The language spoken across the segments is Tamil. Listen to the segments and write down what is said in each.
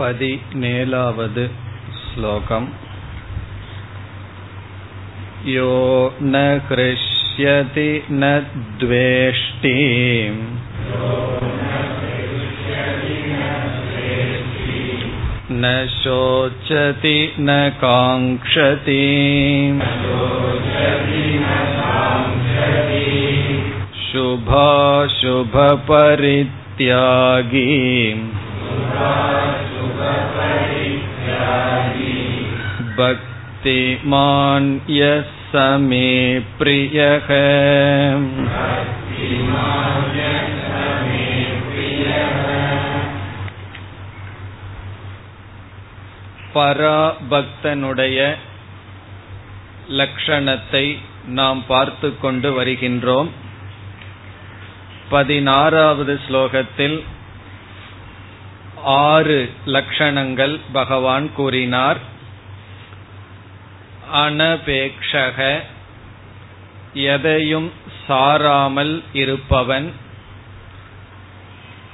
पदिनेलावद् श्लोकम् यो न हृष्यति न द्वेष्टि न शोचति न काङ्क्षति शुभाशुभपरित्यागी भक्तिमान् यः स मे प्रियः பராபக்தனுடைய லட்சணத்தை நாம் பார்த்து கொண்டு வருகின்றோம் பதினாறாவது ஸ்லோகத்தில் ஆறு லட்சணங்கள் பகவான் கூறினார். அனபேக்ஷக எதையும் சாராமல் இருப்பவன்.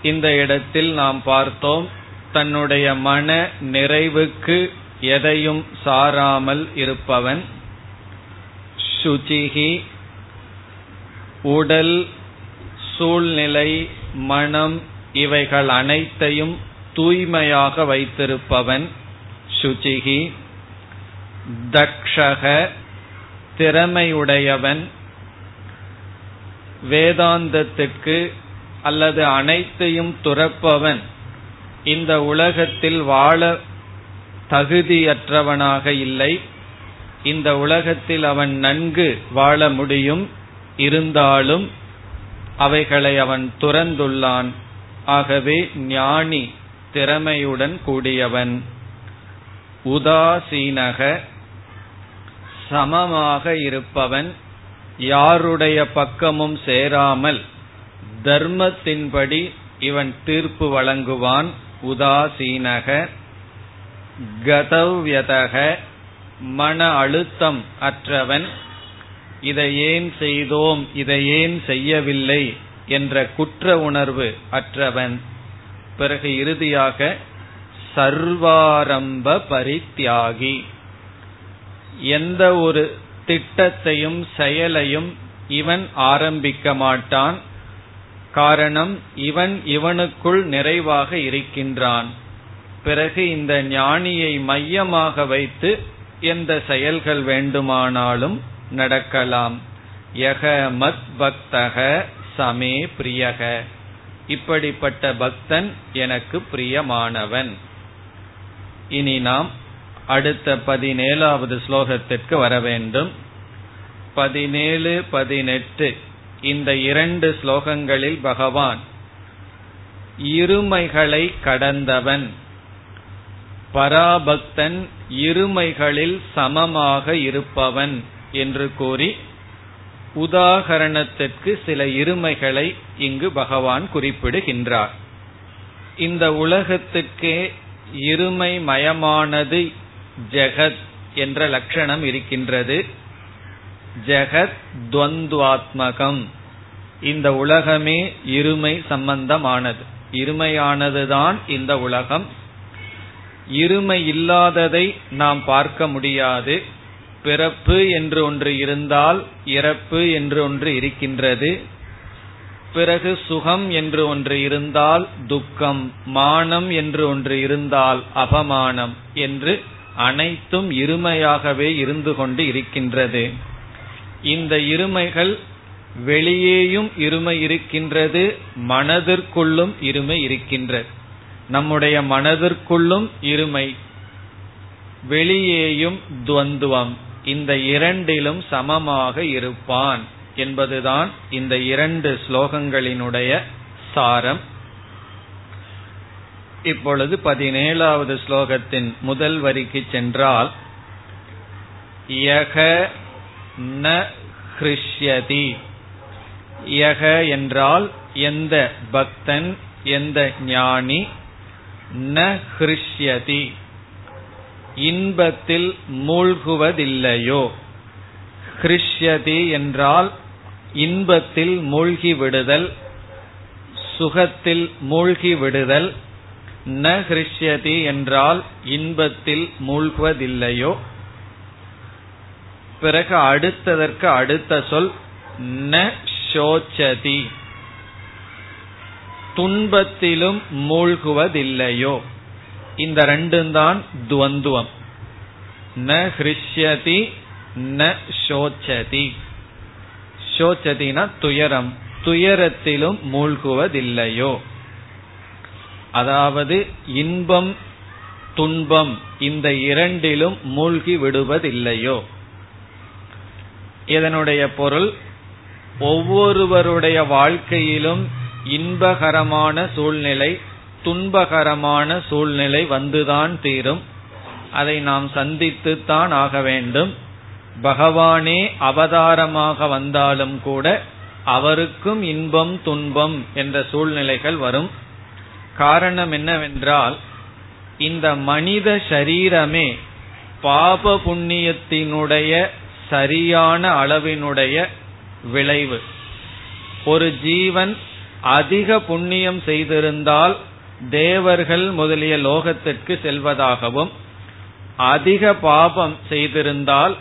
இந்த இடத்தில் நாம் பார்த்தோம் தன்னுடைய மன நிறைவுக்கு எதையும் சாராமல் இருப்பவன். சுச்சிகி உடல் சூழ்நிலை மனம் இவைகள் அனைத்தையும் தூய்மையாக வைத்திருப்பவன் சுச்சிகி தக்ஷக திறமையுடையவன் வேதாந்தத்திற்கு அல்லது அனைத்தையும் துறப்பவன் இந்த உலகத்தில் வாழ தகுதியற்றவனாக இல்லை. இந்த உலகத்தில் அவன் நன்கு வாழ முடியும். இருந்தாலும் அவைகளை அவன் துறந்துள்ளான். ஆகவே ஞானி திறமையுடன் கூடியவன். உதாசீனக சமமாக இருப்பவன் யாருடைய பக்கமும் சேராமல் தர்மத்தின்படி இவன் தீர்ப்பு வழங்குவான். உதாசீனக கதவ்யதக மன அழுத்தம் அற்றவன். இதை ஏன் செய்தோம்? இதை ஏன் செய்யவில்லை? என்ற குற்ற உணர்வு அற்றவன். பிறகு இறுதியாக சர்வாரம்ப பரித்தியாகி. எந்த ஒரு திட்டத்தையும் செயலையும் இவன் ஆரம்பிக்க மாட்டான். காரணம் இவன் இவனுக்குள் நிறைவாக இருக்கின்றான். பிறகு இந்த ஞானியை மையமாக வைத்து எந்த செயல்கள் வேண்டுமானாலும் நடக்கலாம். யக மத் பக்தக சமே பிரியக. இப்படிப்பட்ட பக்தன் எனக்கு பிரியமானவன். இனி நாம் அடுத்த பதினேழாவது ஸ்லோகத்திற்கு வர வேண்டும். பதினேழு பதினெட்டு இந்த இரண்டு ஸ்லோகங்களில் பகவான் இருமைகளை கடந்தவன். பராபக்தன் இருமைகளில் சமமாக இருப்பவன் என்று கூறி உதாகரணத்திற்கு சில இருமைகளை இங்கு பகவான் குறிப்பிடுகின்றார். இந்த உலகத்துக்கே இருமை மயமானது ஜெகத் என்ற லட்சணம் இருக்கின்றது. ஜெகத் துவந்துவாத்மகம். இந்த உலகமே இருமை சம்பந்தமானது. இருமையானதுதான் இந்த உலகம். இருமை இல்லாததை நாம் பார்க்க முடியாது. பிறப்பு என்று ஒன்று இருந்தால் இறப்பு என்று ஒன்று இருக்கின்றது. பிறகு சுகம் என்று ஒன்று இருந்தால் துக்கம் மானம் என்று ஒன்று இருந்தால் அபமானம் என்று அனைத்தும் இருமையாகவே இருந்து கொண்டு இருக்கின்றது. இந்த இருமைகள் வெளியேயும் இருமை இருக்கின்றது மனதிற்குள்ளும் இருமை இருக்கின்றது. நம்முடைய மனதிற்குள்ளும் இருமை வெளியேயும் துவந்துவம். இந்த இரண்டிலும் சமமாக இருப்பான் என்பதுதான் இந்த இரண்டு ஸ்லோகங்களினுடைய சாரம். இப்பொழுது பதினேழாவது ஸ்லோகத்தின் முதல் வரிக்கு சென்றால் யக ந ஹிருஷ்யதி. யக என்றால் எந்த பக்தன் எந்த ஞானி? ந ஹிருஷ்யதி. இன்பத்தில் மூழ்குவதில்லையோ? ஹிருஷ்யதி என்றால் இன்பத்தில் மூழ்கி விடுதல் சுகத்தில் மூழ்கி விடுதல் ந ஹிருஷ்யதி என்றால் இன்பத்தில் மூழ்குவதில்லையோ? பிறகு அடுத்ததற்கு அடுத்த சொல் ந சோச்சதி துன்பத்திலும் மூழ்குவதில்லையோ? இந்த ரெண்டும் தான் துவந்துவம். ந ஹிருஷ்யதி ந சோச்சதி சோச்சதினா துயரம். துயரத்திலும் மூழ்குவதில்லையோ. அதாவது இன்பம் துன்பம் இந்த இரண்டிலும் மூழ்கி விடுவதில்லையோ. இதனுடைய பொருள் ஒவ்வொருவருடைய வாழ்க்கையிலும் இன்பகரமான சூழ்நிலை துன்பகரமான சூழ்நிலை வந்துதான் தீரும். அதை நாம் சந்தித்துத்தான் ஆக வேண்டும். பகவானே அவதாரமாக வந்தாலும் கூட அவருக்கும் இன்பம் துன்பம் என்ற சூழ்நிலைகள் வரும். காரணம் என்னவென்றால் இந்த மனித சரீரமே பாப புண்ணியத்தினுடைய சரியான அளவினுடைய விளைவு. ஒரு ஜீவன் அதிக புண்ணியம் செய்திருந்தால் தேவர்கள் முதலிய லோகத்திற்கு செல்வதாகவும் அதிக பாபம் செய்திருந்தால்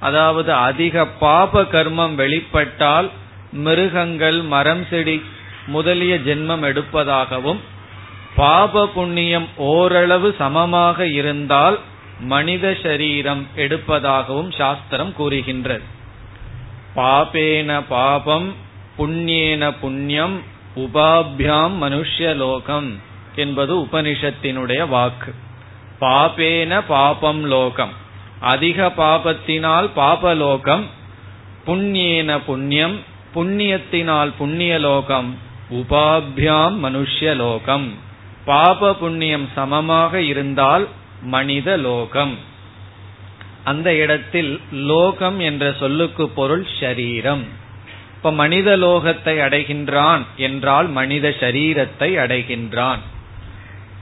அதாவது அதிக பாப கர்மம் வெளிப்பட்டால் மிருகங்கள் மரம் செடி முதலிய ஜென்மம் எடுப்பதாகவும் பாப புண்ணியம் ஓரளவு சமமாக இருந்தால் மனித சரீரம் எடுப்பதாகவும் சாஸ்திரம் கூறுகின்றது. பாபேன பாபம் புண்ணியேன புண்ணியம் உபாபியாம் மனுஷலோகம் என்பது உபனிஷத்தினுடைய வாக்கு. பாபேன பாபம் லோகம். அதிக பாபத்தினால் பாபலோகம் புண்ணியேன புண்ணியம் புண்ணியத்தினால் புண்ணியலோகம் உபாபியாம் மனுஷ்யலோகம். பாப புண்ணியம் சமமாக இருந்தால் மனித லோகம். அந்த இடத்தில் லோகம் என்ற சொல்லுக்கு பொருள் ஷரீரம். இப்ப மனித லோகத்தை அடைகின்றான் என்றால் மனித சரீரத்தை அடைகின்றான்.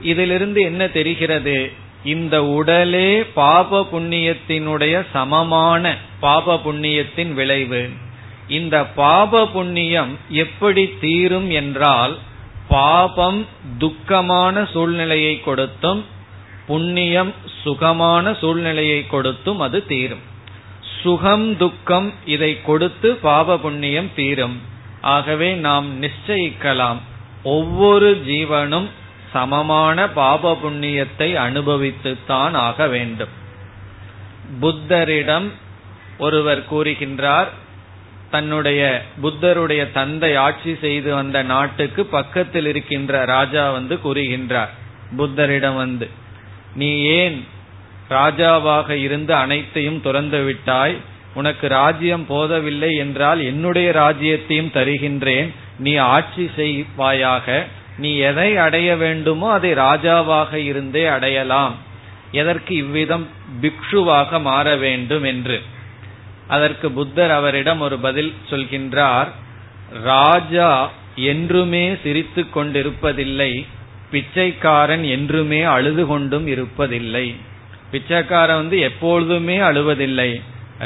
இதிலிருந்து என்ன தெரிகிறது? இந்த உடலே பாப புண்ணியத்தினுடைய சமமான பாப புண்ணியத்தின் விளைவு. இந்த பாப புண்ணியம் எப்படி தீரும் என்றால் பாபம் துக்கமான சூழ்நிலையை கொடுத்தும் புண்ணியம் சுகமான சூழ்நிலையை கொடுத்தும் அது தீரும். சுகம் துக்கம் இதை கொடுத்து பாப புண்ணியம் தீரும். ஆகவே நாம் நிச்சயிக்கலாம். ஒவ்வொரு ஜீவனும் சமமான பாப புண்ணியத்தை அனுபவித்துத்தான் ஆக வேண்டும். புத்தரிடம் ஒருவர் கூறுகின்றார் தன்னுடைய புத்தருடைய தந்தை ஆட்சி செய்து வந்த நாட்டுக்கு பக்கத்தில் இருக்கின்ற ராஜா வந்து கூறுகின்றார் புத்தரிடம் வந்து நீ ஏன் ராஜாவாக இருந்து அனைத்தையும் துறந்து விட்டாய்? உனக்கு ராஜ்யம் போதவில்லை என்றால் என்னுடைய ராஜ்யத்தையும் தருகின்றேன். நீ ஆட்சி செய்வாயாக. நீ எதை அடைய வேண்டுமோ அதை ராஜாவாக இருந்தே அடையலாம். எதற்கு இவ்விதம் பிக்ஷுவாக மாற வேண்டும் என்று. அதற்கு புத்தர் அவரிடம் ஒரு பதில் சொல்கின்றார். ராஜா என்றுமே சிரித்து கொண்டிருப்பதில்லை பிச்சைக்காரன் என்றுமே அழுது கொண்டும் இருப்பதில்லை. பிச்சைக்காரன் வந்து எப்பொழுதுமே அழுவதில்லை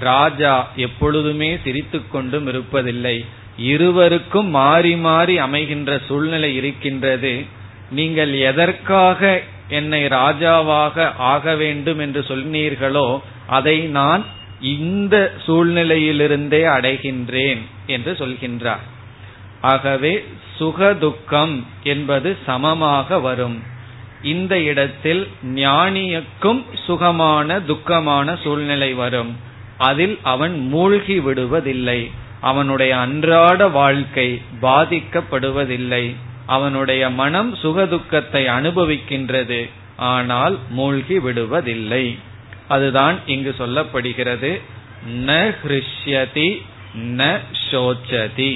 ராஜா எப்பொழுதுமே சிரித்து கொண்டும் இருப்பதில்லை. இருவருக்கும் மாறி மாறி அமைகின்ற சூழ்நிலை இருக்கின்றது. நீங்கள் எதற்காக என்னை ராஜாவாக ஆக வேண்டும் என்று சொன்னீர்களோ அதை நான் இந்த சூழ்நிலையிலிருந்தே அடைகின்றேன் என்று சொல்கின்றார். ஆகவே சுகதுக்கம் என்பது சமமாக வரும். இந்த இடத்தில் ஞானியக்கும் சுகமான துக்கமான சூழ்நிலை வரும். அதில் அவன் மூழ்கி விடுவதில்லை. அவனுடைய அன்றாட வாழ்க்கை பாதிக்கப்படுவதில்லை. அவனுடைய மனம் சுகதுக்கத்தை அனுபவிக்கின்றது. ஆனால் மூழ்கி விடுவதில்லை. அதுதான் இங்கு சொல்லப்படுகிறது. ந ஹிருஷ்யதி ந சோச்சதி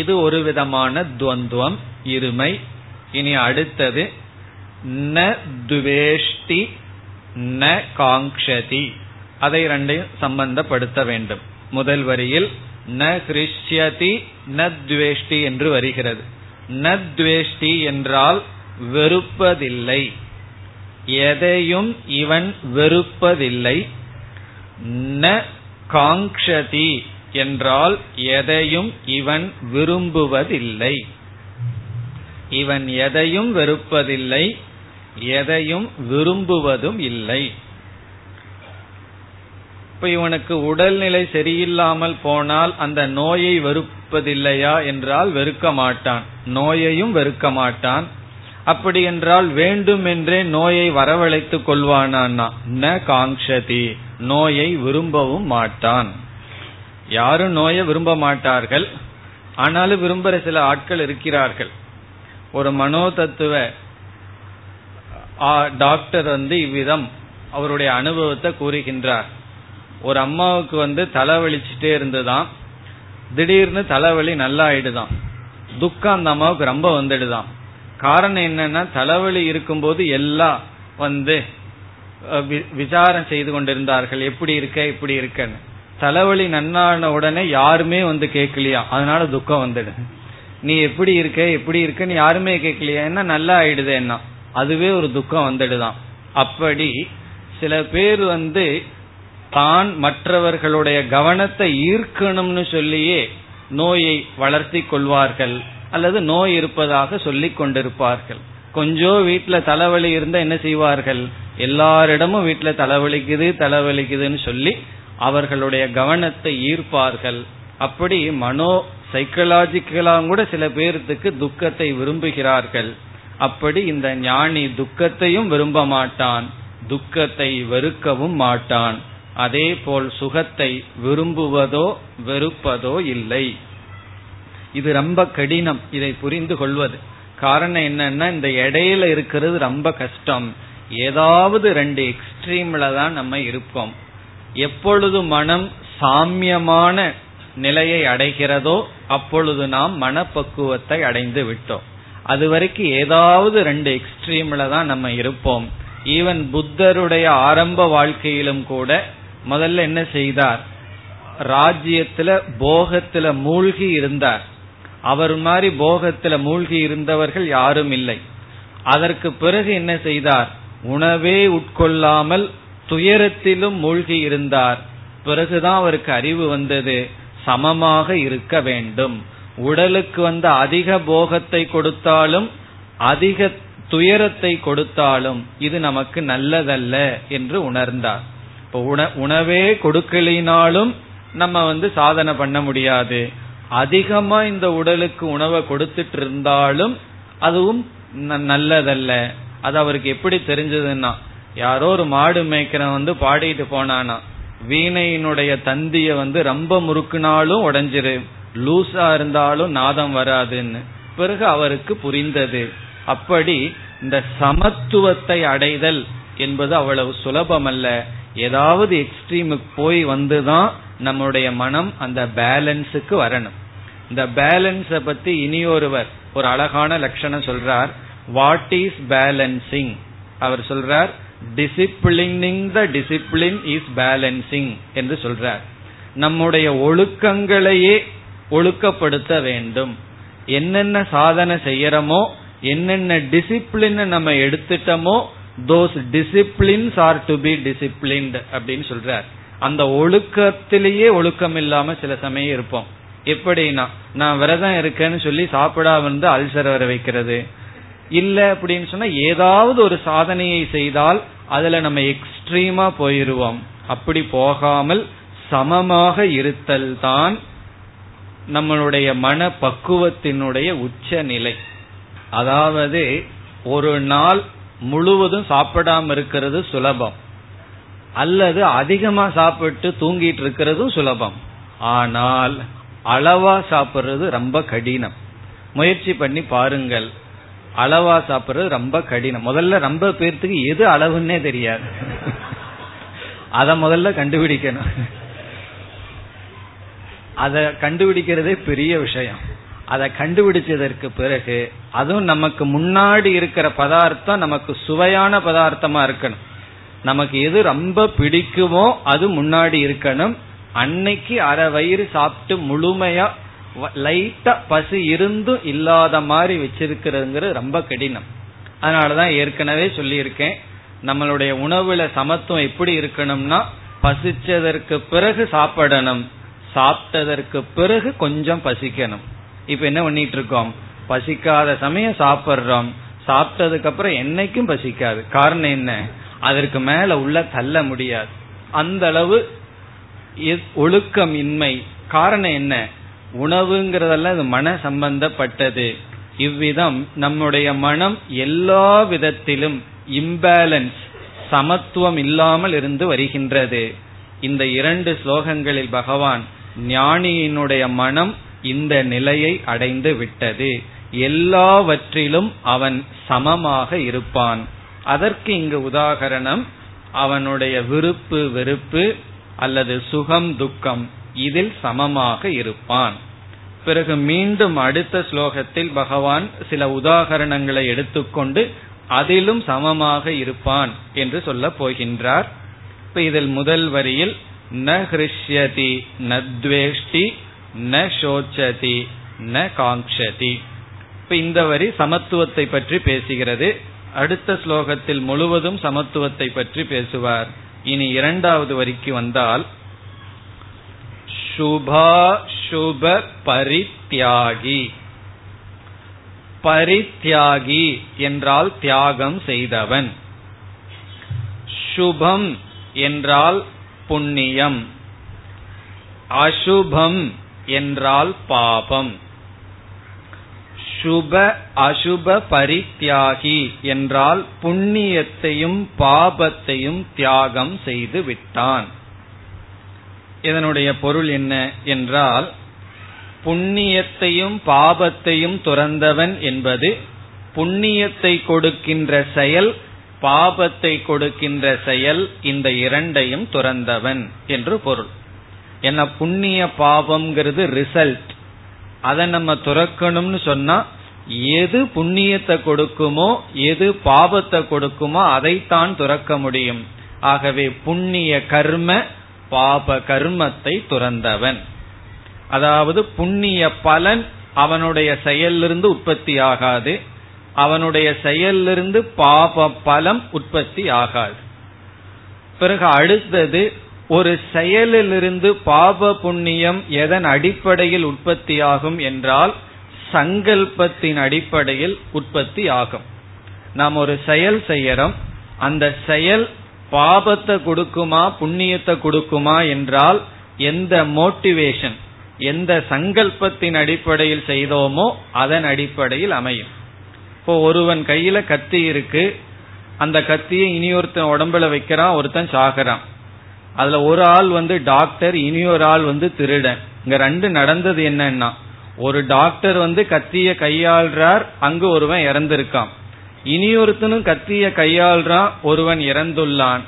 இது ஒரு விதமான துவந்துவம் இருமை. இனி அடுத்தது ந துவேஷ்டி ந காங்ஷதி அதை ரெண்டையும் சம்பந்தப்படுத்த வேண்டும். முதல் வரியில் ந கிருஷ்யதி ந துவேஷ்டி என்று வருகிறது. ந துவேஷ்டி என்றால் வெறுப்பதில்லை. எதையும் இவன் வெறுப்பதில்லை. ந காங்ஷதி என்றால் எதையும் இவன் விரும்புவதில்லை. இவன் எதையும் வெறுப்பதில்லை எதையும் விரும்புவதும் இல்லை. இப்ப இவனுக்கு உடல்நிலை சரியில்லாமல் போனால் அந்த நோயை வெறுப்பதில்லையா என்றால் வெறுக்க மாட்டான். நோயையும் வெறுக்க மாட்டான். அப்படி என்றால் வேண்டுமென்றே நோயை வரவழைத்துக் கொள்வானா ந காங்ஷதி நோயை விரும்பவும் மாட்டான். யாரும் நோயை விரும்ப மாட்டார்கள். ஆனாலும் விரும்புகிற சில ஆட்கள் இருக்கிறார்கள். ஒரு மனோ தத்துவ டாக்டர் வந்து இவ்விதம் அவருடைய அனுபவத்தை கூறுகின்றார். ஒரு அம்மாவுக்கு வந்து தலைவலிச்சுட்டே இருந்துதான். திடீர்னு தலைவலி நல்லா ஆயிடுதான் துக்கம் அந்த அம்மாவுக்கு ரொம்ப வந்துடுதான். காரணம் என்னன்னா தலைவலி இருக்கும்போது எல்லாம் வந்து விசாரம் செய்து கொண்டிருந்தார்கள். எப்படி இருக்க இப்படி இருக்கன்னு. தலைவலி நன்னான உடனே யாருமே வந்து கேட்கலையா? அதனால துக்கம் வந்துடு நீ எப்படி இருக்க எப்படி இருக்கன்னு யாருமே கேட்கலையா? என்ன நல்லா ஆயிடுது என்ன அதுவே ஒரு துக்கம் வந்துடுதான். அப்படி சில பேர் வந்து தான் மற்றவர்களுடைய கவனத்தை ஈர்க்கணும்னு சொல்லியே நோயை வளர்த்தி கொள்வார்கள் அல்லது நோய் இருப்பதாக சொல்லிக் கொண்டிருப்பார்கள். கொஞ்சம் வீட்டுல தலைவலி இருந்தா என்ன செய்வார்கள்? எல்லாரிடமும் வீட்டுல தலைவலிக்குது தலைவலிக்குதுன்னு சொல்லி அவர்களுடைய கவனத்தை ஈர்ப்பார்கள். அப்படி மனோ சைக்கலாஜிக்கலாக கூட சில பேர்த்துக்கு துக்கத்தை விரும்புகிறார்கள். அப்படி இந்த ஞானி துக்கத்தையும் விரும்ப மாட்டான். துக்கத்தை வெறுக்கவும் மாட்டான். அதே போல் சுகத்தை விரும்புவதோ வெறுப்பதோ இல்லை. இது ரொம்ப கடினம் இதை புரிந்து கொள்வது. காரணம் என்னன்னா இந்த இடையில இருக்கிறது ரொம்ப கஷ்டம். ஏதாவது ரெண்டு எக்ஸ்ட்ரீம்ல தான் நம்ம இருப்போம். எப்பொழுது மனம் சாமியமான நிலையை அடைகிறதோ அப்பொழுது நாம் மனப்பக்குவத்தை அடைந்து விட்டோம். அது வரைக்கும் ஏதாவது ரெண்டு எக்ஸ்ட்ரீம்ல தான் நம்ம இருப்போம். ஈவன் புத்தருடைய ஆரம்ப வாழ்க்கையிலும் கூட முதல்ல என்ன செய்தார்? ராஜ்யத்துல போகத்துல மூழ்கி இருந்தார். அவர் மாதிரி போகத்துல மூழ்கி இருந்தவர்கள் யாரும் இல்லை. அதற்கு பிறகு என்ன செய்தார்? உணவே உட்கொள்ளாமல் துயரத்திலும் மூழ்கி இருந்தார். பிறகுதான் அவருக்கு அறிவு வந்தது சமமாக இருக்க வேண்டும். உடலுக்கு வந்த அதிக போகத்தை கொடுத்தாலும் அதிக துயரத்தை கொடுத்தாலும் இது நமக்கு நல்லதல்ல என்று உணர்ந்தார். இப்ப உணவே கொடுக்கலினாலும் நம்ம வந்து சாதனை பண்ண முடியாது. அதிகமா இந்த உடலுக்கு உணவை கொடுத்துட்டு இருந்தாலும் அதுவும் நல்லதல்ல. அது அவருக்கு எப்படி தெரிஞ்சதுன்னா யாரோ ஒரு மாடு மேய்க்கிறவன் வந்து பாடிட்டு போனானா வீணையினுடைய தந்திய வந்து ரொம்ப முறுக்குனாலும் உடைஞ்சிரு. லூசா இருந்தாலும் நாதம் வராதுன்னு. பிறகு அவருக்கு புரிந்தது. அப்படி இந்த சமத்துவத்தை அடைதல் என்பது அவ்வளவு சுலபம் அல்ல ஏதாவது எக்ஸ்ட்ரீமுக்கு போய் வந்துதான் நம்முடைய மனம் அந்த பேலன்ஸுக்கு வரணும். இந்த பேலன்ஸ பத்தி இனியொருவர் ஒரு அழகான லட்சணம் சொல்றார். வாட் இஸ் பேலன்சிங் அவர் சொல்றார் disciplining the discipline is balancing என்று சொல்றார். நம்முடைய ஒழுக்கங்களையே ஒழுக்கப்படுத்த வேண்டும். என்னென்ன சாதனை செய்யறோமோ என்னென்ன டிசிப்ளின் நம்ம எடுத்துட்டோமோ those disciplines are to be disciplined அப்படின்னு சொல்றார். அந்த ஒழுக்கத்திலேயே ஒழுக்கம் இல்லாம சில சமயம் இருப்போம். எப்படின்னா நான் விரதம் இருக்கேன்னு சொல்லி சாப்பிடா வந்து அல்சர் வர வைக்கிறது. இல்ல அப்படின்னு சொன்னா ஏதாவது ஒரு சாதனையை செய்தால் அதுல நம்ம எக்ஸ்ட்ரீமா போயிருவோம். அப்படி போகாமல் சமமாக இருத்தல் தான் நம்மளுடைய மன பக்குவத்தினுடைய உச்ச நிலை அதாவது ஒரு நாள் முழுவதும் சாப்பிடாம இருக்கிறது சுலபம். அல்லது அதிகமா சாப்பிட்டு தூங்கிட்டு இருக்கிறதும் சுலபம். ஆனால் அளவா சாப்பிடுறது ரொம்ப கடினம். முயற்சி பண்ணி பாருங்கள். அளவா சாப்பிடுறது ரொம்ப கடினம். முதல்ல ரொம்ப பேர்த்துக்கு எது அளவுன்னே தெரியாது. அத முதல்ல கண்டுபிடிக்கணும். அத கண்டுபிடிக்கிறதே பெரிய விஷயம். அதை கண்டுபிடிச்சதற்கு பிறகு அதுவும் நமக்கு முன்னாடி இருக்கிற பதார்த்தம் நமக்கு சுவையான பதார்த்தமா இருக்கணும். நமக்கு எது ரொம்ப பிடிக்குமோ அது முன்னாடி இருக்கணும். அன்னைக்கு அரை வயிறு சாப்பிட்டு முழுமையா லைட்டா பசி இருந்தும் இல்லாத மாதிரி வச்சிருக்கிறதுங்கிறது ரொம்ப கடினம். அதனாலதான் ஏற்கனவே சொல்லியிருக்கேன் நம்மளுடைய உணவுல சமத்துவம் எப்படி இருக்கணும்னா பசிச்சதற்கு பிறகு சாப்பிடணும். சாப்பிட்டதற்கு பிறகு கொஞ்சம் பசிக்கணும். இப்ப என்ன பண்ணிட்டு இருக்கோம்? பசிக்காத சமயம் சாப்பிட்றோம். சாப்பிட்டதுக்கு அப்புறம் என்னைக்கும் பசிக்காது. காரணம் என்ன? அதற்கு மேல உள்ள தள்ள முடியாது. அந்த அளவு ஒழுக்கம் இன்மை காரணம் என்ன? உணவுங்கிறதெல்லாம் இது மன சம்பந்தப்பட்டது. இவ்விதம் நம்முடைய மனம் எல்லா விதத்திலும் இம்பேலன்ஸ் சமத்துவம் இல்லாமல் இருந்து வருகின்றது. இந்த இரண்டு ஸ்லோகங்களில் பகவான் ஞானியினுடைய மனம் இந்த நிலையை அடைந்து விட்டது. எல்லாவற்றிலும் அவன் சமமாக இருப்பான். அதற்கு இங்கு உதாகரணம் அவனுடைய விருப்பு வெறுப்பு அல்லது சுகம் துக்கம் இதில் சமமாக இருப்பான். பிறகு மீண்டும் அடுத்த ஸ்லோகத்தில் பகவான் சில உதாகரணங்களை எடுத்துக்கொண்டு அதிலும் சமமாக இருப்பான் என்று சொல்ல போகின்றார். இப்ப இதில் முதல் வரியில் ந ஹிருஷ்யதி நத்வேஷ்டி ந சோச்சதி ந காங்ஷதி இப்ப இந்த வரி சமத்துவத்தை பற்றி பேசுகிறது. அடுத்த ஸ்லோகத்தில் முழுவதும் சமத்துவத்தை பற்றி பேசுவார். இனி இரண்டாவது வரிக்கு வந்தால் சுபா சுப பரித்யாகி பரித்யாகி என்றால் தியாகம் செய்தவன். சுபம் என்றால் புண்ணியம். அசுபம் என்றால் பாபம். சுப அசுப பரித்யாகி என்றால் புண்ணியத்தையும் பாபத்தையும் தியாகம் செய்து விட்டான். இதனுடைய பொருள் என்ன என்றால் புண்ணியத்தையும் பாபத்தையும் துறந்தவன் என்பது புண்ணியத்தை கொடுக்கின்ற செயல் பாபத்தை கொடுக்கின்ற செயல் இந்த இரண்டையும் துறந்தவன் என்று பொருள். ஏன்னா புண்ணிய பாபம்ங்கிறது ரிசல்ட் அதை நம்ம துறக்கணும்னு சொன்னா எது புண்ணியத்தை கொடுக்குமோ எது பாபத்தை கொடுக்குமோ அதைத்தான் துறக்க முடியும். ஆகவே புண்ணிய கர்ம பாப கர்மத்தை துறந்தவன். அதாவது புண்ணிய பலன் அவனுடைய செயலிருந்து உற்பத்தி ஆகாது. அவனுடைய செயலிருந்து பாப பலம் உற்பத்தி ஆகாது. பிறகு அடுத்தது ஒரு செயலிலிருந்து பாப புண்ணியம் எதன் அடிப்படையில் உற்பத்தியாகும் என்றால் சங்கல்பத்தின் அடிப்படையில் உற்பத்தி ஆகும். நாம் ஒரு செயல் செய்யறோம். அந்த செயல் பாபத்தை கொடுக்குமா புண்ணியத்தை கொடுக்குமா என்றால் எந்த மோட்டிவேஷன் எந்த சங்கல்பத்தின் அடிப்படையில் செய்தோமோ அதன் அடிப்படையில் அமையும். இப்போ ஒருவன் கையில கத்தி இருக்கு. அந்த கத்தியை இனி ஒருத்தன் உடம்புல வைக்கிறான் ஒருத்தன் சாகுறான். அதுல ஒரு ஆள் வந்து டாக்டர் இனி ஒரு ஆள் வந்து திருடன். இங்க ரெண்டு நடந்தது என்னன்னா ஒரு டாக்டர் வந்து கத்திய கையாள்றார் அங்கு ஒருவன் இறந்திருக்கான். இனி ஒருத்தனும் கத்திய கையாள்றான் ஒருவன் இறந்துள்ளான்.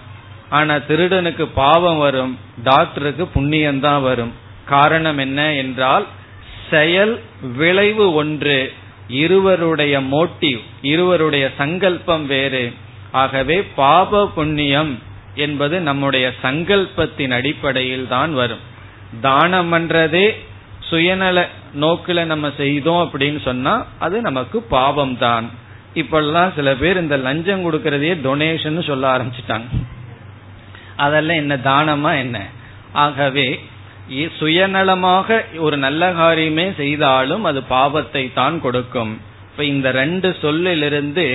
ஆனா திருடனுக்கு பாவம் வரும் டாக்டருக்கு புண்ணியம்தான் வரும். காரணம் என்ன என்றால் செயல் விளைவு ஒன்று இருவருடைய மோட்டிவ் இருவருடைய சங்கல்பம் வேறு. ஆகவே பாப புண்ணியம் என்பது நம்முடைய சங்கல்பத்தின் அடிப்படையில் தான் வரும். தானம் பண்றதே சுயநல நோக்கில நம்ம செய்தோம் அப்படின்னு சொன்னா அது நமக்கு பாவம் தான் இப்பெல்லாம் சில பேர் இந்த லஞ்சம் கொடுக்கறதையே டொனேஷன் சொல்ல ஆரம்பிச்சிட்டாங்க. அதெல்லாம் என்ன தானமா என்ன? ஆகவே சுயநலமாக ஒரு நல்ல காரியமே செய்தாலும் அது பாவத்தை தான் கொடுக்கும். இப்ப இந்த ரெண்டு சொல்லிலிருந்து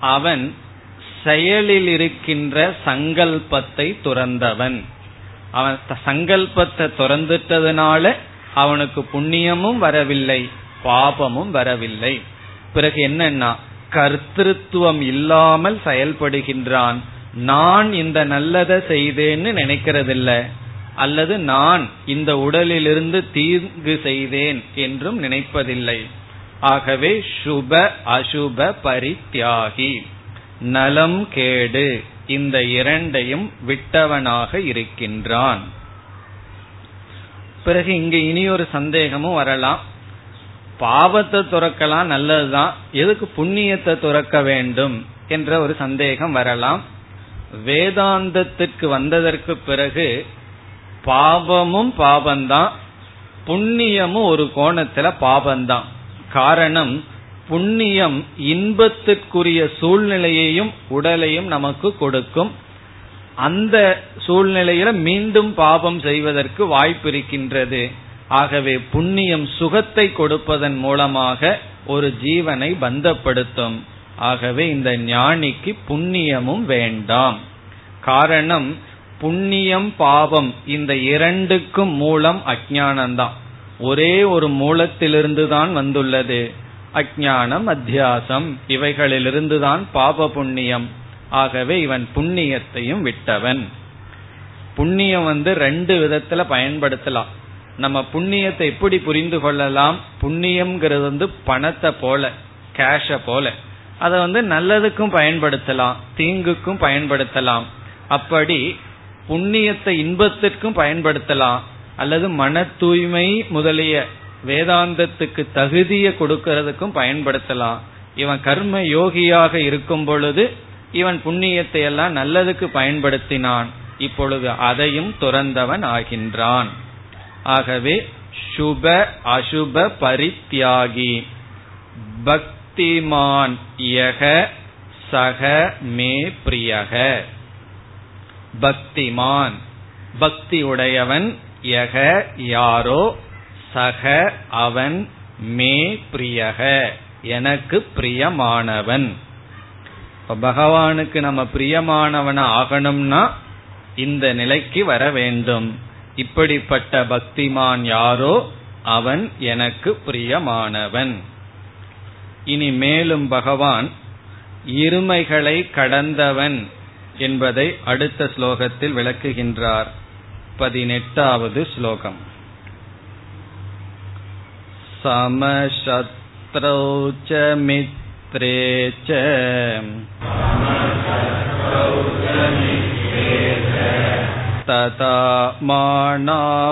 அவன் செயலில் இருக்கின்ற சங்கல்பத்தை துறந்தவன். அவன் சங்கல்பத்தை துறந்துட்டதுனால அவனுக்கு புண்ணியமும் வரவில்லை பாபமும் வரவில்லை. பிறகு என்னன்னா கர்த்திருவம் இல்லாமல் செயல்படுகின்றான். நான் இந்த நல்லதை செய்தேன்னு நினைக்கிறதில்ல. அல்லது நான் இந்த உடலிலிருந்து தீங்கு செய்தேன் என்றும் நினைப்பதில்லை. ஆகவே சுப அசுப பரித்தியாகி. நலம் கேடு. இந்த இரண்டையும் விட்டவனாக இருக்கின்றான். பிறகு இங்க இனி ஒரு சந்தேகமும் வரலாம். பாவத்தை துறக்கலாம் நல்லதுதான். எதுக்கு புண்ணியத்தை துறக்க வேண்டும் என்ற ஒரு சந்தேகம் வரலாம். வேதாந்தத்திற்கு வந்ததற்கு பிறகு பாவமும் பாவம்தான். புண்ணியமும் ஒரு கோணத்துல பாபந்தான் காரணம் புண்ணியம் இன்பத்திற்குரிய சூழ்நிலையையும் உடலையும் நமக்கு கொடுக்கும். அந்த சூழ்நிலையில மீண்டும் பாபம் செய்வதற்கு வாய்ப்பு இருக்கின்றது ஆகவே புண்ணியம் சுகத்தை கொடுப்பதன் மூலமாக ஒரு ஜீவனை பந்தப்படுத்தும். ஆகவே இந்த ஞானிக்கு புண்ணியமும் வேண்டாம். காரணம் புண்ணியம் பாவம் இந்த இரண்டுக்கும் மூலம் அஜானந்தான் ஒரே ஒரு மூலத்திலிருந்து தான் வந்துள்ளது. அஜானம் அத்தியாசம் இவைகளிலிருந்துதான் பாப புண்ணியம். ஆகவே இவன் புண்ணியத்தையும் விட்டவன். புண்ணியம் வந்து ரெண்டு விதத்துல பயன்படுத்தலாம். நம்ம புண்ணியத்தை எப்படி புரிந்து கொள்ளலாம்? புண்ணியம்ங்கிறது வந்து பணத்தை போல கேஷ போல. அதை வந்து நல்லதுக்கும் பயன்படுத்தலாம் தீங்குக்கும் பயன்படுத்தலாம். அப்படி புண்ணியத்தை இன்பத்திற்கும் பயன்படுத்தலாம் அல்லது மன தூய்மை முதலிய வேதாந்தத்துக்கு தகுதியை கொடுக்கறதுக்கும் பயன்படுத்தலாம். இவன் கர்ம யோகியாக இருக்கும் பொழுது இவன் புண்ணியத்தை எல்லாம் நல்லதுக்கு பயன்படுத்தினான். இப்பொழுது அதையும் துறந்தவன் ஆகின்றான். ஆகவே சுப அசுப பரித்தியாகி பக்திமான் யக சக மே பிரியக. பக்திமான் பக்தி உடையவன் யக யாரோ சக அவன் மே பிரியக. எனக்கு பிரியமானவன். பகவானுக்கு நம்ம பிரியமானவன ஆகணும்னா இந்த நிலைக்கு வர வேண்டும். இப்படிப்பட்ட பக்திமான் யாரோ அவன் எனக்கு பிரியமானவன். இனி மேலும் பகவான் இருமைகளை கடந்தவன் என்பதை அடுத்த ஸ்லோகத்தில் விளக்குகின்றார். பதினெட்டாவது ஸ்லோகம். समशत्रौ च मित्रे च तथा मानापमानयोः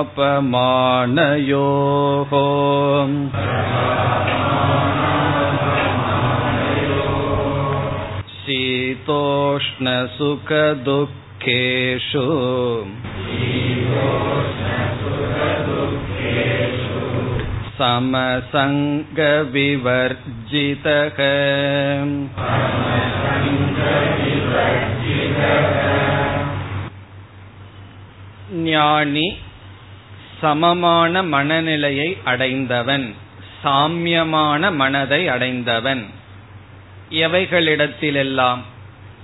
शीतोष्णसुखदुःखेषु समसङ्गविवर्जितः ஞானி சமமான மனநிலையை அடைந்தவன் சாமியமான மனதை அடைந்தவன் எவைகளிடத்திலெல்லாம்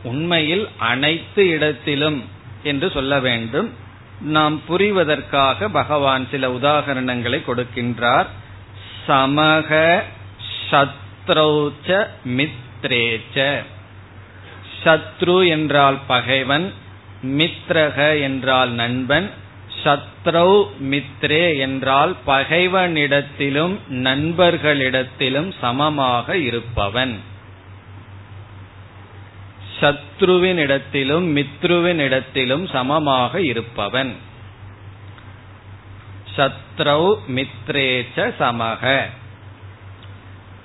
உண்மையில் அனைத்து இடத்திலும் என்று சொல்ல வேண்டும் நாம் புரிவதற்காக பகவான் சில உதாகரணங்களை கொடுக்கின்றார் சமக சத்ரௌச்ச மித்ரேச்ச. சத்ரு என்றால் பகைவன் மித்ரக என்றால் நண்பன் சத்ரௌ மித்ரே என்றால் பகைவனிடத்திலும் நண்பர்களிடத்திலும் சமமாக இருப்பவன். சத்ருவினிடத்திலும் மித்ருவினிடத்திலும் சமமாக இருப்பவன். சத்ரௌ மித்ரேச்ச சமக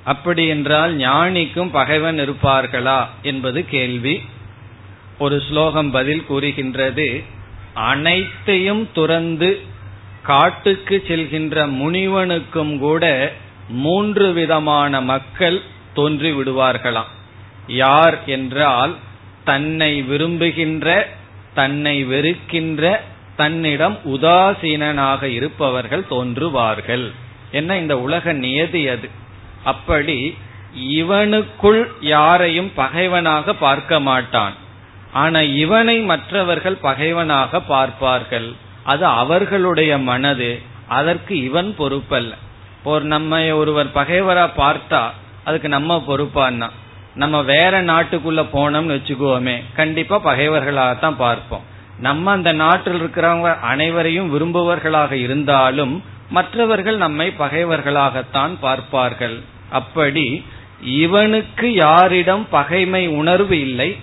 அப்படி என்றால் ஞானிக்கும் பகைவன் இருப்பார்களா என்பது கேள்வி. ஒரு ஸ்லோகம் பதில் கூறுகின்றது அனைத்தையும் துறந்து காட்டுக்கு செல்கின்ற முனிவனுக்கும் கூட மூன்று விதமான மக்கள் தோன்றி விடுவார்களாம் யார் என்றால் தன்னை விரும்புகின்ற தன்னை வெறுக்கின்ற தன்னிடம் உதாசீனனாக இருப்பவர்கள் தோன்றுவார்கள். என்ன இந்த உலக நியதி அது? அப்படி இவனுக்குள் யாரையும் பகைவனாக பார்க்க மாட்டான். ஆனா இவனை மற்றவர்கள் பகைவனாக பார்ப்பார்கள். அது அவர்களுடைய மனது. அதற்கு இவன் பொறுப்பல்ல. ஒரு நம்ம ஒருவர் பகைவரா பார்த்தா அதுக்கு நம்ம பொறுப்பான்னா. நம்ம வேற நாட்டுக்குள்ள போனோம்னு வச்சுக்கோமே கண்டிப்பா பகைவர்களாகத்தான் பார்ப்போம். நம்ம அந்த நாட்டில் இருக்கிறவங்க அனைவரையும் விரும்புவர்களாக இருந்தாலும் மற்றவர்கள் நம்மை பகைவர்களாகத்தான் பார்ப்பார்கள். அப்படி இவனுக்கு யாரிடம் பகைமை உணர்வு இல்லை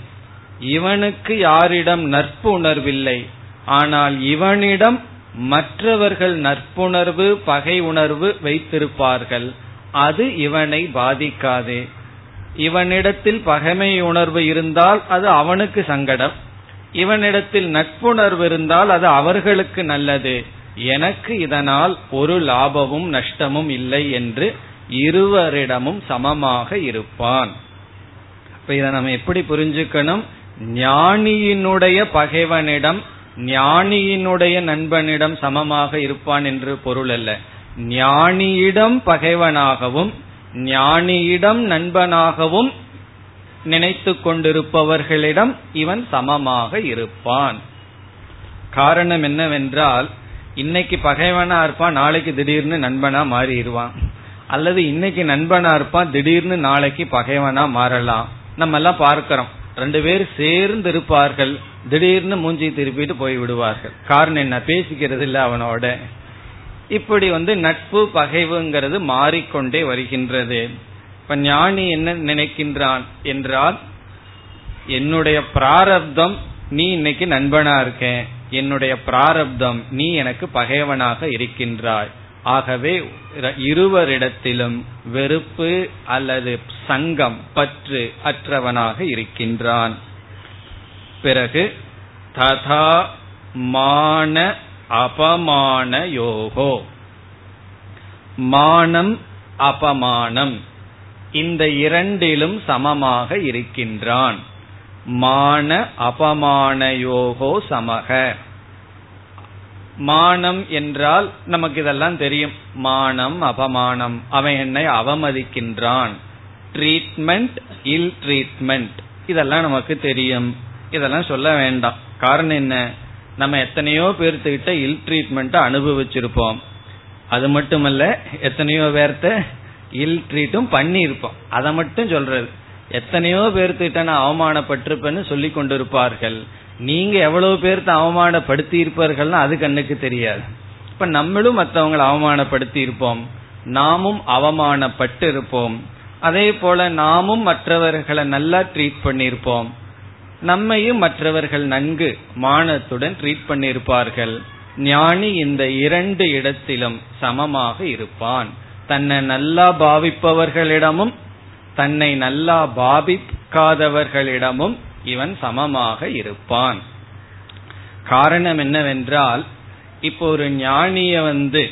இவனுக்கு யாரிடம் நட்பு உணர்வில்லை. ஆனால் இவனிடம் மற்றவர்கள் நட்புணர்வு பகை உணர்வு வைத்திருப்பார்கள். அது இவனை பாதிக்காது. இவனிடத்தில் பகைமை உணர்வு இருந்தால் அது அவனுக்கு சங்கடம். இவனிடத்தில் நட்புணர்வு இருந்தால் அது அவர்களுக்கு நல்லது. எனக்கு இதனால் ஒரு லாபமும் நஷ்டமும் இல்லை என்று இருவரிடமும் சமமாக இருப்பான். இப்ப இதை நம்ம எப்படி புரிஞ்சுக்கணும்? ஞானியினுடைய பகைவனிடம் ஞானியினுடைய நண்பனிடம் சமமாக இருப்பான் என்று பொருள் அல்ல. ஞானியிடம் பகைவனாகவும் ஞானியிடம் நண்பனாகவும் நினைத்து கொண்டிருப்பவர்களிடம் இவன் சமமாக இருப்பான். காரணம் என்னவென்றால் இன்னைக்கு பகைவனா இருப்பான் நாளைக்கு திடீர்னு நண்பனா மாறிடுவான். அல்லது இன்னைக்கு நண்பனா இருப்பான் திடீர்னு நாளைக்கு பகைவனா மாறலாம். நம்ம எல்லாம் பார்க்கிறோம். ரெண்டு பேர் சேர்ந்து இருப்பார்கள் திடீர்னு மூஞ்சி திருப்பிட்டு போய் விடுவார்கள். காரணம் என்ன? பேசிக்கிறது இல்ல அவனோட. இப்படி வந்து நட்பு பகைவுங்கிறது மாறிக்கொண்டே வருகின்றது. இப்ப ஞானி என்ன நினைக்கின்றான் என்றால் என்னுடைய பிராரப்தம் நீ இன்னைக்கு நண்பனா இருக்கேன் என்னுடைய பிராரப்தம் நீ எனக்கு பகைவனாக இருக்கின்றாய். ஆகவே இருவரிடத்திலும் வெறுப்பு அல்லது சங்கம் பற்று அற்றவனாக இருக்கின்றான். பிறகு ததா மான அபமான யோகோ. மானம் அபமானம். இந்த இரண்டிலும் சமமாக இருக்கின்றான். மான அபமானயோகோ சமக. மானம் என்றால் நமக்கு இதெல்லாம் தெரியும். மானம் அபமானம் அவன் என்னை அவமதிக்கின்றான். ட்ரீட்மெண்ட் இல் ட்ரீட்மெண்ட் இதெல்லாம் நமக்கு தெரியும். இதெல்லாம் சொல்ல வேண்டாம். காரணம் என்ன? நம்ம எத்தனையோ பேர்த்துக்கிட்ட இல் ட்ரீட்மெண்ட் அனுபவிச்சிருப்போம். அது மட்டுமல்ல எத்தனையோ பேர்த்த இல் ட்ரீட்டும் பண்ணியிருப்போம். அதை மட்டும் சொல்றது. எத்தனையோ பேர்த்திட்ட நான் அவமானப்பட்டிருப்பேன்னு சொல்லி கொண்டிருப்பார்கள். நீங்க எவ்வளவு பேர்த்த அவமானப்படுத்தி இருப்பார்கள்னா அது கண்ணுக்கு தெரியாது. இப்ப நம்மளும் மற்றவங்களை அவமானப்படுத்தி இருப்போம் நாமும் அவமானப்பட்டு இருப்போம் அதே போல நாமும் மற்றவர்களை நல்லா ட்ரீட் பண்ணியிருப்போம். நம்மையும் மற்றவர்கள் நன்கு மானத்துடன் ட்ரீட் பண்ணியிருப்பார்கள். ஞானி இந்த இரண்டு இடத்திலும் சமமாக இருப்பான். தன்னை நல்லா பாவிப்பவர்களிடமும் தன்னை நல்லா பாவிக்காதவர்களிடமும் இவன் சமமாக இருப்பான். காரணம் என்னவென்றால் இப்போ ஒரு ஞானிய வந்து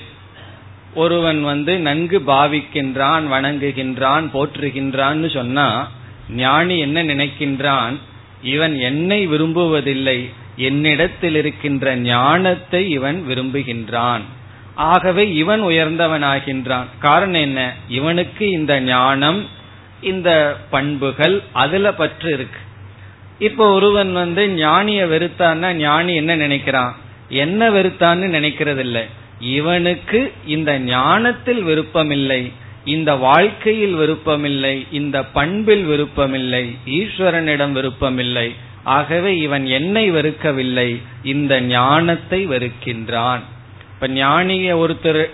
ஒருவன் வந்து நன்கு பாவிக்கின்றான் வணங்குகின்றான் போற்றுகின்றான்னு சொன்னா ஞானி என்ன நினைக்கின்றான்? இவன் என்னை விரும்புவதில்லை என்னிடத்தில் இருக்கின்ற ஞானத்தை இவன் விரும்புகின்றான். ஆகவே இவன் உயர்ந்தவனாகின்றான். காரணம் என்ன? இவனுக்கு இந்த ஞானம் இந்த பண்புகள் அதுல பற்று இருக்கு. இப்போ ஒருவன் வந்து ஞானிய வெறுத்தான்னா ஞானி என்ன நினைக்கிறான்? என்ன வெறுத்தான்னு நினைக்கிறது இல்லை இவனுக்கு இந்த ஞானத்தில் விருப்பமில்லை இந்த வாழ்க்கையில் விருப்பமில்லை இந்த பண்பில் விருப்பமில்லை ஈஸ்வரனிடம் விருப்பமில்லை. ஆகவே இவன் என்னை வெறுக்கவில்லை இந்த ஞானத்தை வெறுக்கின்றான். இப்ப ஞானிய ஒருத்தர்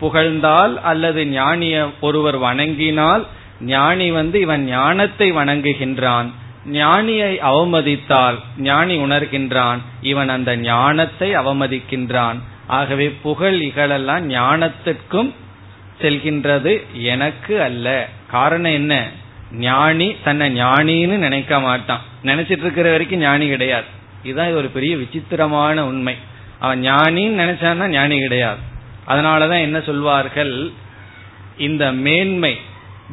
புகழ்ந்தால் அல்லது ஞானிய ஒருவர் வணங்கினால் ஞானி வந்து இவன் ஞானத்தை வணங்குகின்றான். ஞானியை அவமதித்தால் ஞானி உணர்கின்றான். இவன் அந்த ஞானத்தை அவமதிக்கின்றான். ஆகவே புகழ் இகழெல்லாம் ஞானத்திற்கும் செல்கின்றது எனக்கு அல்ல. காரணம் என்ன? ஞானி தன்னை ஞானின்னு நினைக்க மாட்டான். நினைச்சிட்டு இருக்கிற வரைக்கும் ஞானி கிடையாது. இதுதான் ஒரு பெரிய விசித்திரமான உண்மை. அவன் ஞானின்னு நினைச்சான்னா ஞானி கிடையாது. அதனாலதான் என்ன சொல்வார்கள்? இந்த மேன்மை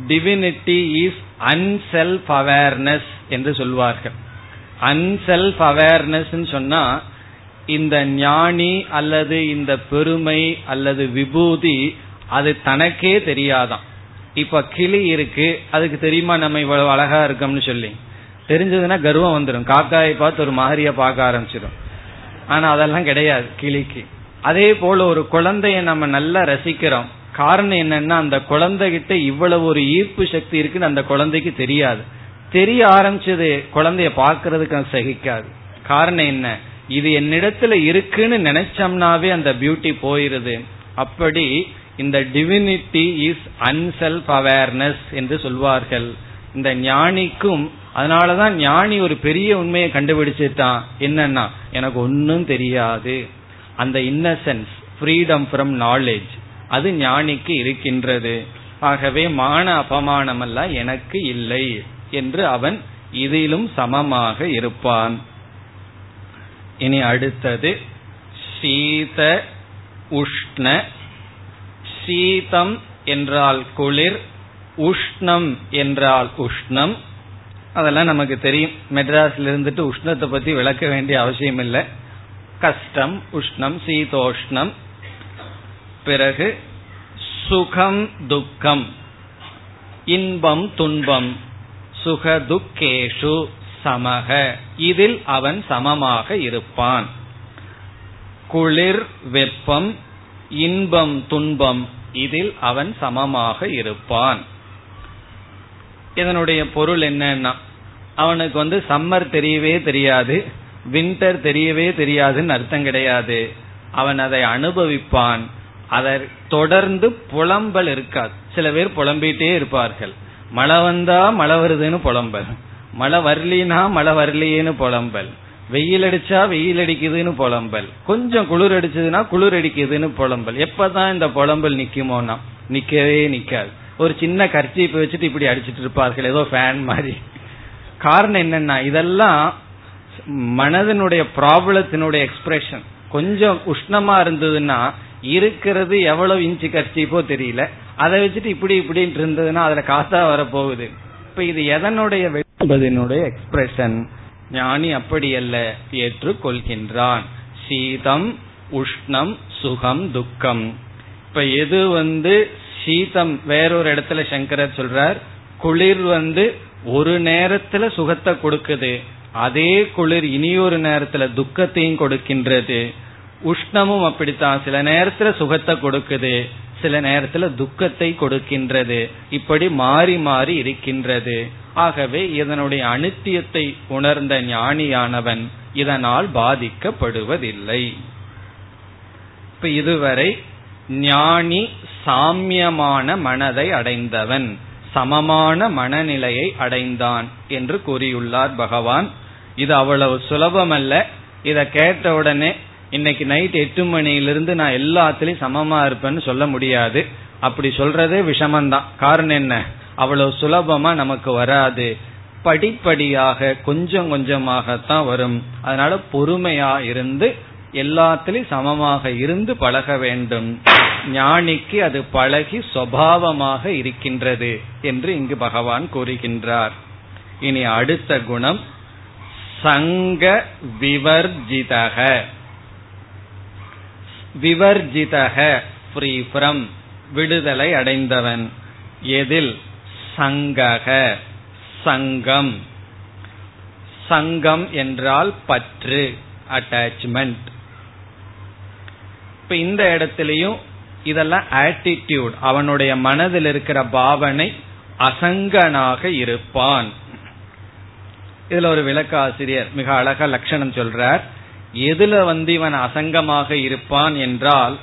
டிவினிட்டி இஸ் அன்செல்ஃப் அவேர்னஸ் என்று சொல்வார்கள். அன்செல்ஃப் அவேர்னஸ் சொன்னா இந்த ஞானி அல்லது இந்த பெருமை அல்லது விபூதி அது தனக்கே தெரியாதான். இப்ப கிளி இருக்கு அதுக்கு தெரியுமா நம்ம இவ்வளவு அழகா இருக்கோம்னு சொல்லி? தெரிஞ்சதுன்னா கர்வம் வந்துடும் காக்காயை பார்த்து ஒரு மாதிரிய பார்க்க ஆரம்பிச்சிடும் ஆனா அதெல்லாம் கிடையாது கிளிக்கு. அதே போல ஒரு குழந்தைய நம்ம நல்லா ரசிக்கிறோம். காரணம் என்னன்னா அந்த குழந்தைகிட்ட இவ்வளவு ஒரு ஈர்ப்பு சக்தி இருக்குன்னு அந்த குழந்தைக்கு தெரியாது. தெரிய ஆரம்பிச்சது குழந்தைய பாக்குறதுக்கு சகிக்காது. காரணம் என்ன? இது என்னிடத்துல இருக்குன்னு நினைச்சோம்னாவே அந்த பியூட்டி போயிருது. அப்படி இந்த டிவினிட்டி இஸ் அன்செல்ஃப் அவேர்னஸ் என்று சொல்வார்கள். இந்த ஞானிக்கும் அதனாலதான் ஞானி ஒரு பெரிய உண்மையை கண்டுபிடிச்சிட்டான் என்னன்னா எனக்கு ஒன்னும் தெரியாது. அந்த இன்னசென்ஸ் ஃப்ரீடம் ஃப்ரம் நாலேஜ் அது ஞானிக்கு இருக்கின்றது. ஆகவே மான அபமானம் அல்ல எனக்கு இல்லை என்று அவன் இதிலும் சமமாக இருப்பான். இனி அடுத்தது சீத உஷ்ண. சீதம் என்றால் குளிர் உஷ்ணம் என்றால் உஷ்ணம். அதெல்லாம் நமக்கு தெரியும். மெட்ராஸ்ல இருந்துட்டு உஷ்ணத்தை பத்தி விளக்க வேண்டிய அவசியம் இல்லை. கஷ்டம் உஷ்ணம் சீதோஷ்ணம். பிறகு சுகம் துக்கம். இன்பம் துன்பம். சுக துக்கேஷு சமக. இதில் அவன் சமமாக இருப்பான். குளிர் வெப்பம் இன்பம் துன்பம். இதில் அவன் சமமாக இருப்பான். இதனுடைய பொருள் என்னன்னா அவனுக்கு வந்து சம்மர் தெரியவே தெரியாது வின்டர் தெரியவே தெரியாதுன்னு அர்த்தம் கிடையாது. அவன் அதை அனுபவிப்பான். அதை தொடர்ந்து புலம்பல் இருக்காது. சில பேர் புலம்பிட்டே இருப்பார்கள். மழை வந்தா மழை வருதுன்னு புலம்பல். மழை வரலினா மழை வரலையேன்னு புலம்பல். வெயில் அடிச்சா வெயில் அடிக்குதுன்னு புலம்பல். கொஞ்சம் குளிர் அடிச்சதுன்னா குளிர் அடிக்குதுன்னு புலம்பல். எப்பதான் இந்த புலம்பல் நிக்குமோனா நிக்கவே நிக்காது. ஒரு சின்ன கர்ச்சீப்பை வச்சுட்டு இப்படி அடிச்சிட்டு இருப்பார்கள் ஏதோ ஃபேன் மாதிரி. காரணம் என்னன்னா இதெல்லாம் மனதனுடைய ப்ராப்ளத்தினுடைய எக்ஸ்பிரஷன் கொஞ்சம் உஷ்ணமா இருந்ததுன்னா இருக்கிறது எவ்வளவு இன்ச்சு கர்ச்சீப்போ தெரியல. அதை வச்சுட்டு இப்படி இப்படின்ட்டு இருந்ததுன்னா அதுல காத்தா வரப்போகுது. இப்ப இது எதனுடைய என்பதனுடைய எக்ஸ்பிரஷன் ஞானி அப்படி அல்ல ஏற்றுக்கொள்கின்றான். சீதம் உஷ்ணம் சுகம் துக்கம். இப்ப எது வந்து சீதம் வேறொரு இடத்துல சங்கரர் சொல்றார் குளிர் வந்து ஒரு நேரத்துல சுகத்தை கொடுக்குது அதே குளிர் இனியொரு நேரத்துல துக்கத்தையும் கொடுக்கின்றது. உஷ்ணமும் அப்படித்தான் சில நேரத்துல சுகத்தை கொடுக்குது சில நேரத்துல துக்கத்தை கொடுக்கின்றது. இப்படி மாறி மாறி இருக்கின்றது. ஆகவே இதனுடைய அனித்தியத்தை உணர்ந்த ஞானியானவன் இதனால் பாதிக்கப்படுவதில்லை. இப்ப இதுவரை ஞானி சாமியமான மனதை அடைந்தவன் சமமான மனநிலையை அடைந்தான் என்று கூறியுள்ளார் பகவான். இது அவ்வளவு சுலபமல்ல. இதை கேட்ட உடனே இன்னைக்கு நைட் எட்டு மணியிலிருந்து நான் எல்லாத்துலயும் சமமா இருப்பேன்னு சொல்ல முடியாது. அப்படி சொல்றதே விஷமந்தான் காரணம் என்ன? அவ்வளவு சுலபமா நமக்கு வராது. படிப்படியாக கொஞ்சம் கொஞ்சமாகத்தான் வரும். அதனால பொறுமையா இருந்து எல்லாத்திலையும் சமமாக இருந்து பழக வேண்டும். ஞானிக்கு அது பழகி சுவாவமாக இருக்கின்றது என்று இங்கு பகவான் கூறுகின்றார். இனி அடுத்த குணம் சங்க விவர்ஜிதக. விவர்ஜிதக ஃப்ரீ ஃப்ரம் விடுதலை அடைந்தவன். எதில்? சங்கக சங்கம். சங்கம் என்றால் பற்று அட்டாச்மெண்ட் இப்ப இந்த இடத்திலையும் இதெல்லாம் ஆட்டிடியூட் அவனுடைய மனதில் இருக்கிற பாவனை அசங்கனாக இருப்பான். இதுல ஒரு விளக்காசிரியர் மிக அழகா லட்சணம் சொல்றார். எதுல வந்து இவன் அசங்கமாக இருப்பான் என்றால்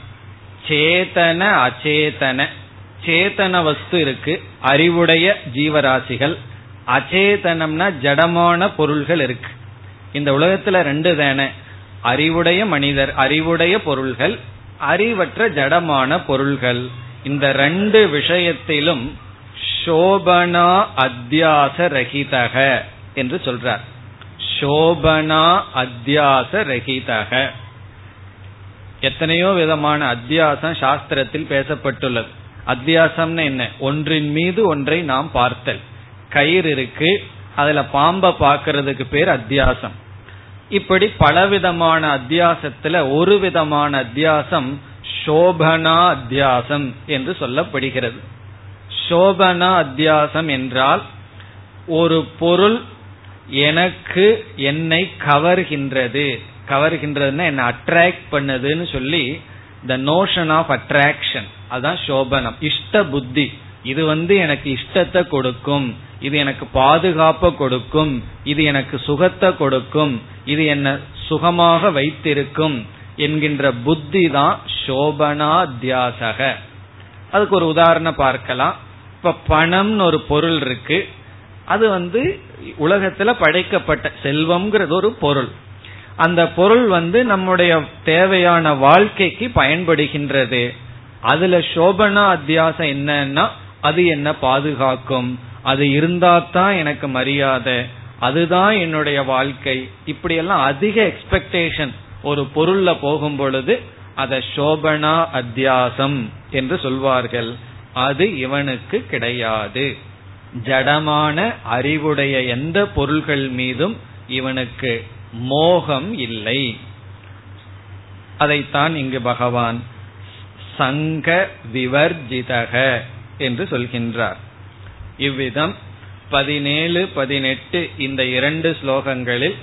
சேதன அச்சேதன சேத்தன வஸ்து இருக்கு அறிவுடைய ஜீவராசிகள். அச்சேதனம்னா ஜடமான பொருள்கள் இருக்கு. இந்த உலகத்துல ரெண்டு தானே. அறிவுடைய மனிதர் அறிவுடைய பொருள்கள் அறிவற்ற ஜடமான பொருள்கள். இந்த ரெண்டு விஷயத்திலும் சோபனா அத்தியாச ரகிதக என்று சொல்றார். சோபனா அத்தியாச ரகிதக எத்தனையோ விதமான அத்தியாசம் சாஸ்திரத்தில் பேசப்பட்டுள்ளது. அத்தியாசம்னு என்ன? ஒன்றின் மீது ஒன்றை நாம் பார்த்தல். கயிறு இருக்கு அதுல பாம்ப பாக்குறதுக்கு பேர் அத்தியாசம். இப்படி பலவிதமான அத்தியாசத்துல ஒரு விதமான அத்தியாசம் சோபனா அத்தியாசம் என்று சொல்லப்படுகிறது. சோபனா அத்தியாசம் என்றால் ஒரு பொருள் எனக்கு என்னை கவர்கின்றது. கவர்கின்றதுன்னா என்னை அட்ராக்ட் பண்ணுதுன்னு சொல்லி த நோஷன் ஆஃப் அட்ராக்ஷன் அதான் சோபனம். இஷ்ட புத்தி. இது வந்து எனக்கு இஷ்டத்தை கொடுக்கும். இது எனக்கு பாதுகாப்பை கொடுக்கும். இது எனக்கு சுகத்தை கொடுக்கும். இது என்ன சுகமாக வைத்திருக்கும் என்கின்ற புத்தி தான் சோபனாத்தியாசக அதுக்கு ஒரு உதாரணம் பார்க்கலாம். இப்ப பணம்னு ஒரு பொருள் இருக்கு. அது வந்து உலகத்துல படைக்கப்பட்ட செல்வம்ங்கிறது ஒரு பொருள். அந்த பொருள் வந்து நம்முடைய தேவையான வாழ்க்கைக்கு பயன்படுகின்றது. அதுல சோபனா அத்தியாசம் என்னன்னா அது என்ன பாதுகாக்கும்? அது இருந்தாதான் எனக்கு மரியாதை. அதுதான் என்னுடைய வாழ்க்கை. இப்படியெல்லாம் அதிக எக்ஸ்பெக்டேஷன் ஒரு பொருள்ல போகும் பொழுது அதை சோபனா அத்தியாசம் என்று சொல்வார்கள். அது இவனுக்கு கிடையாது. ஜடமான அறிவுடைய எந்த பொருள்கள் மீதும் இவனுக்கு மோகம் இல்லை. அதைத்தான் இங்கு பகவான் சங்க விவர்ஜிதக. என்று சொல்கின்றார் இவ்விதம் பதினேழு பதினெட்டு இந்த இரண்டு ஸ்லோகங்களில்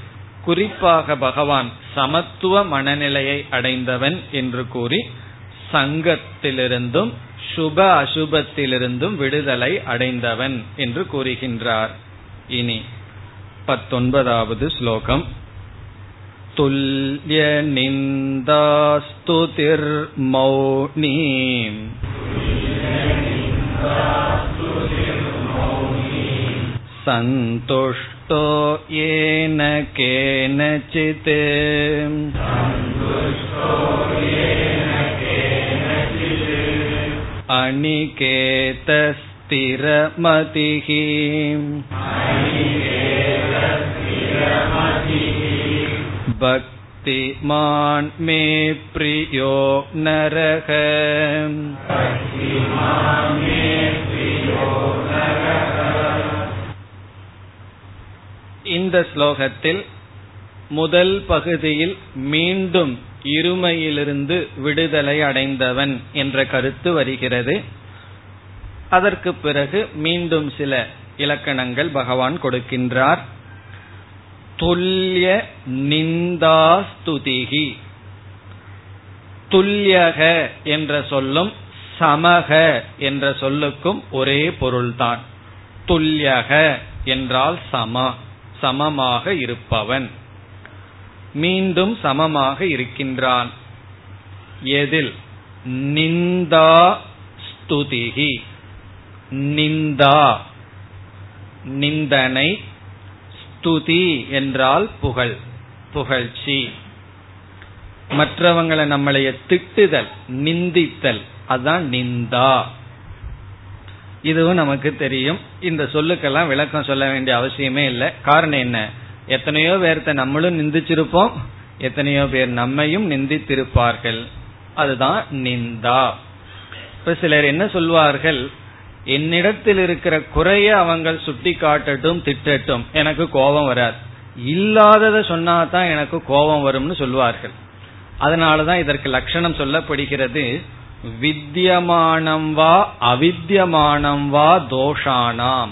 குறிப்பாக பகவான் சமத்துவ மனநிலையை அடைந்தவன் என்று கூறி சங்கத்திலிருந்தும் சுப அசுபத்திலிருந்தும் விடுதலை அடைந்தவன் என்று கூறுகின்றார் இனி பத்தொன்பதாவது ஸ்லோகம் तुल्यनिन्दास्तुतिर्मौनी सन्तुष्टो येन केनचित् अनिकेतस्थिरमतिः भक्तिमान् मे प्रियो नरः இந்த ஸ்லோகத்தில் முதல் பகுதியில் மீண்டும் இருமையிலிருந்து விடுதலை அடைந்தவன் என்ற கருத்து வருகிறது அதற்கு பிறகு மீண்டும் சில இலக்கணங்கள் பகவான் கொடுக்கின்றார் துல்லிய நிந்தாஸ்துதிகி துல்லியக என்ற சொல்லும் சமக என்ற சொல்லுக்கும் ஒரே பொருள்தான். துல்லியக என்றால் சம சமமாக இருப்பவன். மீண்டும் சமமாக இருக்கின்றான். எதில்? நிந்தா ஸ்துதிகி நிந்தா நிந்தனை ஸ்துதி என்றால் புகழ் புகழ்ச்சி. மற்றவங்களை நம்மளைய திட்டுதல் நிந்தித்தல் அதுதான் நிந்தா. இதுவும் நமக்கு தெரியும். இந்த சொல்லுக்கெல்லாம் விளக்கம் சொல்ல வேண்டிய அவசியமே இல்லை. காரணம் என்ன? எத்தனையோ பேர்த்த நம்மளும் நிந்திச்சிருப்போம். எத்தனையோ பேர் நம்மையும் நிந்தித்திருப்பார்கள். அதுதான் நிந்தா. இப்ப சிலர் என்ன சொல்வார்கள்? என்னிடத்தில் இருக்கிற குறைய அவங்க சுட்டி காட்டட்டும் திட்டட்டும். எனக்கு கோபம் வராது. இல்லாததை சொன்னாதான் எனக்கு கோபம் வரும்னு சொல்லுவார்கள். அதனாலதான் இதற்கு லட்சணம் சொல்லப்படுகிறது வித்தியமானம் வா அவித்தியமானம் வா தோஷானாம்.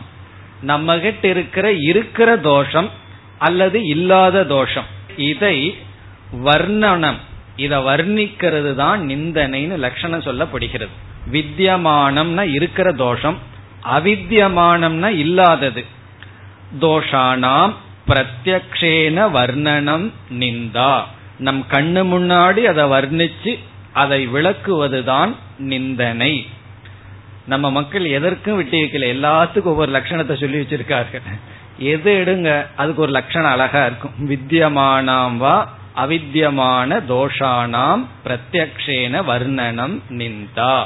நம்ம கிட்ட இருக்கிற இருக்கிற தோஷம் அல்லது இல்லாத தோஷம். இதை வர்ணனம் இத வர்ணிக்கிறது தான் நிந்தனைன்னு லட்சணம் சொல்லப்படுகிறது. வித்தியமானம்னா இருக்கிற தோஷம் அவித்தியமானம்னா இல்லாதது. தோஷானாம் பிரத்யக்ஷேன வர்ணனம் நிந்தா. நம் கண்ணு முன்னாடி அதை வர்ணிச்சு அதை விளக்குவதுதான் நிந்தனை. நம்ம மக்கள் எதற்கும் விட்டு வைக்கல. எல்லாத்துக்கும் ஒவ்வொரு லட்சணத்தை சொல்லி வச்சிருக்கார்கள். எது எடுங்க அதுக்கு ஒரு லட்சணம் அழகா இருக்கும். வித்தியமானாம் வா அவித்தியமான தோஷானாம் பிரத்யக்ஷேன வர்ணனம் நிந்தா.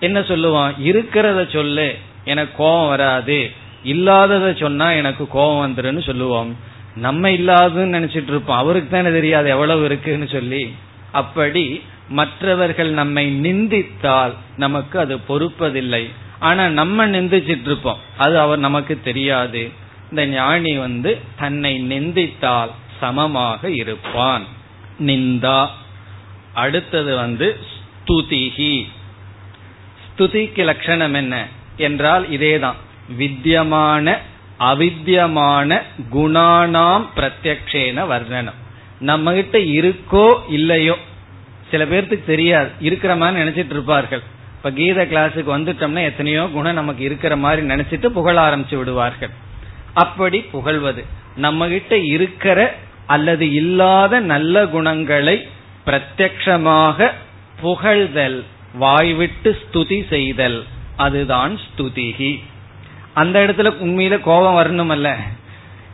என்ன சொல்லுவான்? இருக்கிறத சொல்லு எனக்கு கோபம் வராது. இல்லாதத சொன்னா எனக்கு கோபம் வந்துருன்னு சொல்லுவோம். நம்ம இல்லாததுன்னு நினைச்சிட்டு இருப்போம். அவருக்கு தானே தெரியாது எவ்வளவு இருக்குன்னு சொல்லி. அப்படி மற்றவர்கள் நம்மை நிந்தித்தால் நமக்கு அது பொறுப்பதில்லை. ஆனா நம்ம நிந்திச்சிட்டு இருப்போம். அது அவர் நமக்கு தெரியாது. இந்த ஞானி வந்து தன்னை நிந்தித்தால் சமமாக இருப்பான். நிந்தா. அடுத்தது வந்து ஸ்துதிகி ஸ்துதிக்கு லட்சணம் என்ன என்றால் இதேதான். வித்தியமான அவித்தியமான குணானாம் பிரத்யக்ஷேன வர்ணனம். நம்ம கிட்ட இருக்கோ இல்லையோ? சில பேர்த்துக்கு தெரியாது. இருக்கிற மாதிரி நினைச்சிட்டு இருப்பார்கள். இப்ப கீத கிளாஸுக்கு வந்துட்டோம்னா எத்தனையோ குணம் நமக்கு இருக்கிற மாதிரி நினைச்சிட்டு புகழ ஆரம்பிச்சு விடுவார்கள். அப்படி புகழ்வது. நம்ம கிட்ட இருக்கிற அல்லது இல்லாத நல்ல குணங்களை பிரத்யக்ஷமாக புகழ்தல். வாய்விட்டு ஸ்துதி செய்தல் அதுதான் ஸ்துதிகி அந்த இடத்துல உண்மையில கோபம் வரணும் அல்ல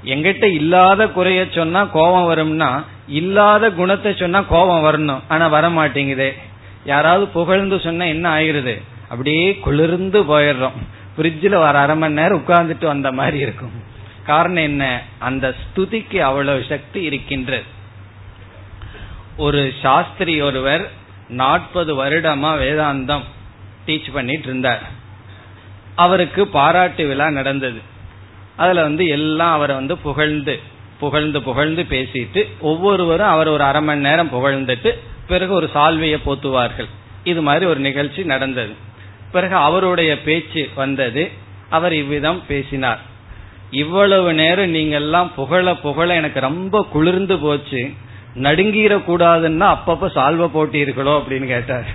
எங்கிட்ட இல்லாத குறைய சொன்னா கோபம் வரும்னா இல்லாத குணத்தை சொன்னா கோபம் வரணும். ஆனா வர மாட்டேங்குதே யாராவது புகழ்ந்து சொன்னா என்ன ஆயிருது அப்படியே குளிர்ந்து போயிடுறோம். பிரிட்ஜில் வர அரை மணி நேரம் உட்கார்ந்துட்டு வந்த மாதிரி இருக்கும். காரணம் என்ன? அந்த ஸ்துதிக்கு அவ்வளவு சக்தி இருக்கின்றது. ஒரு சாஸ்திரி ஒருவர் நாற்பது வருடமா வேதாந்தம் டீச் பண்ணிட்டு இருந்தார். அவருக்கு பாராட்டு விழா நடந்தது. அதுல வந்து எல்லாம் அவரை வந்து புகழ்ந்து புகழ்ந்து புகழ்ந்து பேசிட்டு ஒவ்வொருவரும் அவர் ஒரு அரை மணி நேரம் புகழ்ந்துட்டு பிறகு ஒரு சால்வையை போத்துவார்கள். இது மாதிரி ஒரு நிகழ்ச்சி நடந்தது. பிறகு அவருடைய பேச்சு வந்தது. அவர் இவ்விதம் பேசினார். இவ்வளவு நேரம் நீங்க எல்லாம் புகழ புகழ எனக்கு ரொம்ப குளிர்ந்து போச்சு. நடுங்கிற கூடாதுன்னா அப்பப்ப சால்வ போட்டீர்களோ அப்படின்னு கேட்டார்.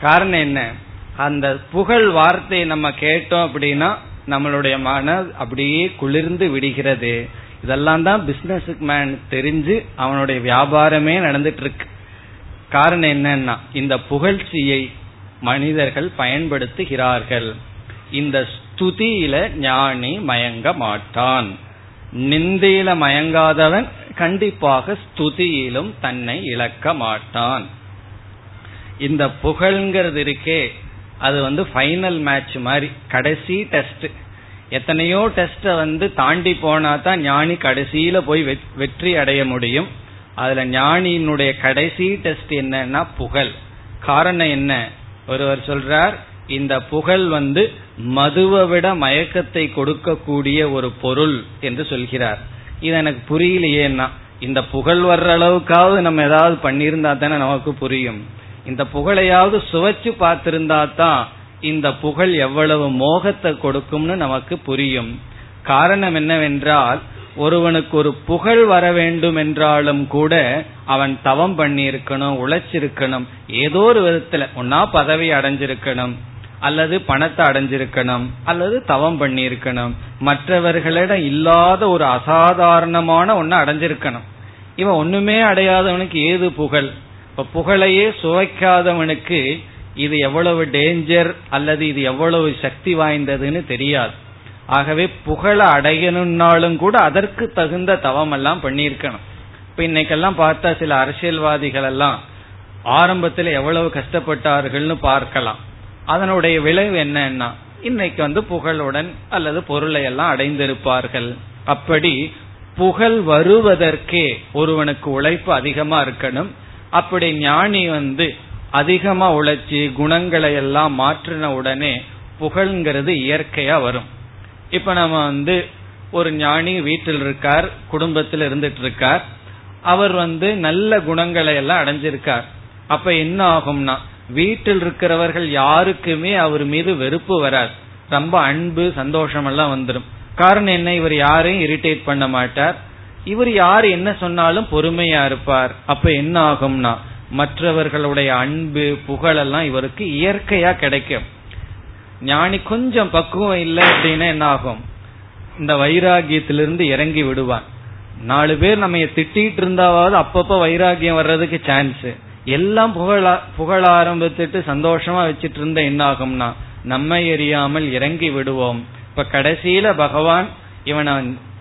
காரணம் என்ன? அந்த புகழ் வார்த்தையை நம்ம கேட்டோம் அப்படின்னா நம்மளுடைய மன அப்படியே குளிர்ந்து விடுகிறது. இதெல்லாம் தான் பிசினஸ் மேன் தெரிஞ்சு அவனுடைய வியாபாரமே நடந்துட்டு இருக்கு காரணம் என்னன்னா இந்த புகழ்ச்சியை மனிதர்கள் பயன்படுத்துகிறார்கள். இந்த ஸ்துதியில ஞானி மயங்க மாட்டான். நிந்தையில மயங்காதவன் கண்டிப்பாக ஸ்துதியிலும் தன்னை இழக்க மாட்டான். இந்த புகழ்ங்கிறது இருக்கே அது வந்து ஃபைனல் மேட்ச் மாதிரி கடைசி டெஸ்ட் எத்தனையோ டெஸ்ட வந்து தாண்டி போனா தான் ஞானி கடைசியில போய் வெற்றி அடைய முடியும். அதுல ஞானியினுடைய கடைசி டெஸ்ட் என்னன்னா புகழ். காரணம் என்ன? ஒருவர் சொல்றார் இந்த புகழ் வந்து மதுவை விட மயக்கத்தை கொடுக்கக்கூடிய ஒரு பொருள் என்று சொல்கிறார். இது எனக்கு புரியலையேன்னா இந்த புகழ் வர்ற அளவுக்காவது நம்ம ஏதாவது பண்ணியிருந்தா தானே நமக்கு புரியும். இந்த புகழையாவது சுவைச்சு பார்த்திருந்தா தான் இந்த புகழ் எவ்வளவு மோகத்தை கொடுக்கும்னு நமக்கு புரியும். காரணம் என்னவென்றால் ஒருவனுக்கு ஒரு புகழ் வர வேண்டும் என்றாலும் கூட அவன் தவம் பண்ணியிருக்கணும் உழைச்சிருக்கணும் ஏதோ ஒரு விதத்துல ஒன்னா பதவி அடைஞ்சிருக்கணும். அல்லது பணத்தை அடைஞ்சிருக்கணும் அல்லது தவம் பண்ணியிருக்கணும். மற்றவர்களிடம் இல்லாத ஒரு அசாதாரணமான ஒன்னு அடைஞ்சிருக்கணும். இவன் ஒண்ணுமே அடையாதவனுக்கு ஏது புகழ்? இப்ப புகழையே சுவைக்காதவனுக்கு இது எவ்வளவு டேஞ்சர் அல்லது இது எவ்வளவு சக்தி வாய்ந்ததுன்னு தெரியாது. ஆகவே புகழ அடையணும்னாலும் கூட அதற்கு தகுந்த தவம் எல்லாம் பண்ணியிருக்கணும். இப்ப இன்னைக்கெல்லாம் பார்த்தா சில அரசியல்வாதிகள் எல்லாம் ஆரம்பத்தில் எவ்வளவு கஷ்டப்பட்டார்கள்னு பார்க்கலாம். அதனுடைய விளைவு என்னன்னா இன்னைக்கு வந்து புகழுடன் அல்லது பொருளை எல்லாம் அடைந்திருப்பார்கள். அப்படி புகழ் வருவதற்கே ஒருவனுக்கு உழைப்பு அதிகமா இருக்கணும். அப்படி ஞானி வந்து அதிகமா உழைச்சி குணங்களை எல்லாம் மாற்றின உடனே புகழ்ங்கிறது இயற்கையா வரும். இப்ப நம்ம வந்து ஒரு ஞானி வீட்டில் இருக்கார் குடும்பத்தில் இருந்துட்டு இருக்கார். அவர் வந்து நல்ல குணங்களை எல்லாம் அடைஞ்சிருக்கார். அப்ப என்ன ஆகும்னா வீட்டில் இருக்கிறவர்கள் யாருக்குமே அவர் மீது வெறுப்பு வராது. ரொம்ப அன்பு சந்தோஷம் எல்லாம் வந்துடும் காரணம் என்ன? இவர் யாரையும் இரிட்டேட் பண்ண மாட்டார். இவர் யார் என்ன சொன்னாலும் பொறுமையா இருப்பார். அப்ப என்ன ஆகும்னா மற்றவர்களுடைய அன்பு புகழெல்லாம் இவருக்கு இயற்கையா கிடைக்கும். ஞானி கொஞ்சம் பக்குவம் இல்லை அப்படின்னா என்ன ஆகும்? இந்த வைராகியத்திலிருந்து இறங்கி விடுவான். நாலு பேர் நம்ம திட்டிட்டு இருந்தாவது அப்பப்ப வைராகியம் வர்றதுக்கு சான்ஸ் எல்லாம் புகழ புகழ ஆரம்பித்துட்டு சந்தோஷமா வச்சிட்டு இருந்த என்ன ஆகும்னா நம்மை எரியாமல் இறங்கி விடுவோம். இப்ப கடைசியில பகவான் இவனை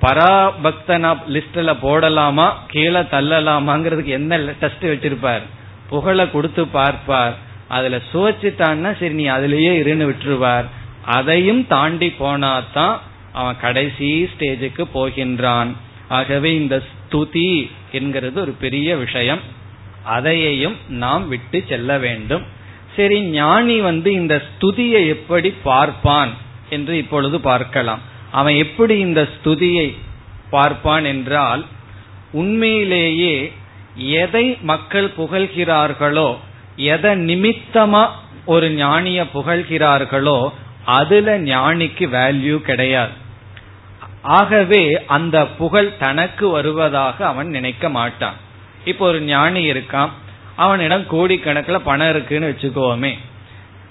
பராபக்தனா லிஸ்ட்ல போடலாமா கீழே தள்ளலாமாங்கிறதுக்கு என்ன டெஸ்ட் வச்சிருப்பார்? புகழ கொடுத்து பார்ப்பார். அதுல சுவைச்சிட்டான்னா சரி நீ அதுலயே இருன்னு விட்டுருவார். அதையும் தாண்டி போனாதான் அவன் கடைசி ஸ்டேஜுக்கு போகின்றான். ஆகவே இந்த ஸ்துதி என்கிறது ஒரு பெரிய விஷயம். அதையையும் நாம் விட்டு செல்ல வேண்டும். சரி ஞானி வந்து இந்த ஸ்துதியை எப்படி பார்ப்பான் என்று இப்பொழுது பார்க்கலாம். அவன் எப்படி இந்த ஸ்துதியை பார்ப்பான் என்றால் உண்மையிலேயே எதை மக்கள் புகழ்கிறார்களோ எதை நிமித்தமா ஒரு ஞானிய புகழ்கிறார்களோ அதுல ஞானிக்கு வேல்யூ கிடையாது. ஆகவே அந்த புகழ் தனக்கு வருவதாக அவன் நினைக்க மாட்டான். இப்போ ஒரு ஞானி இருக்கான். அவனிடம் கோடிக்கணக்கில் பணம் இருக்குன்னு வச்சுக்கோமே.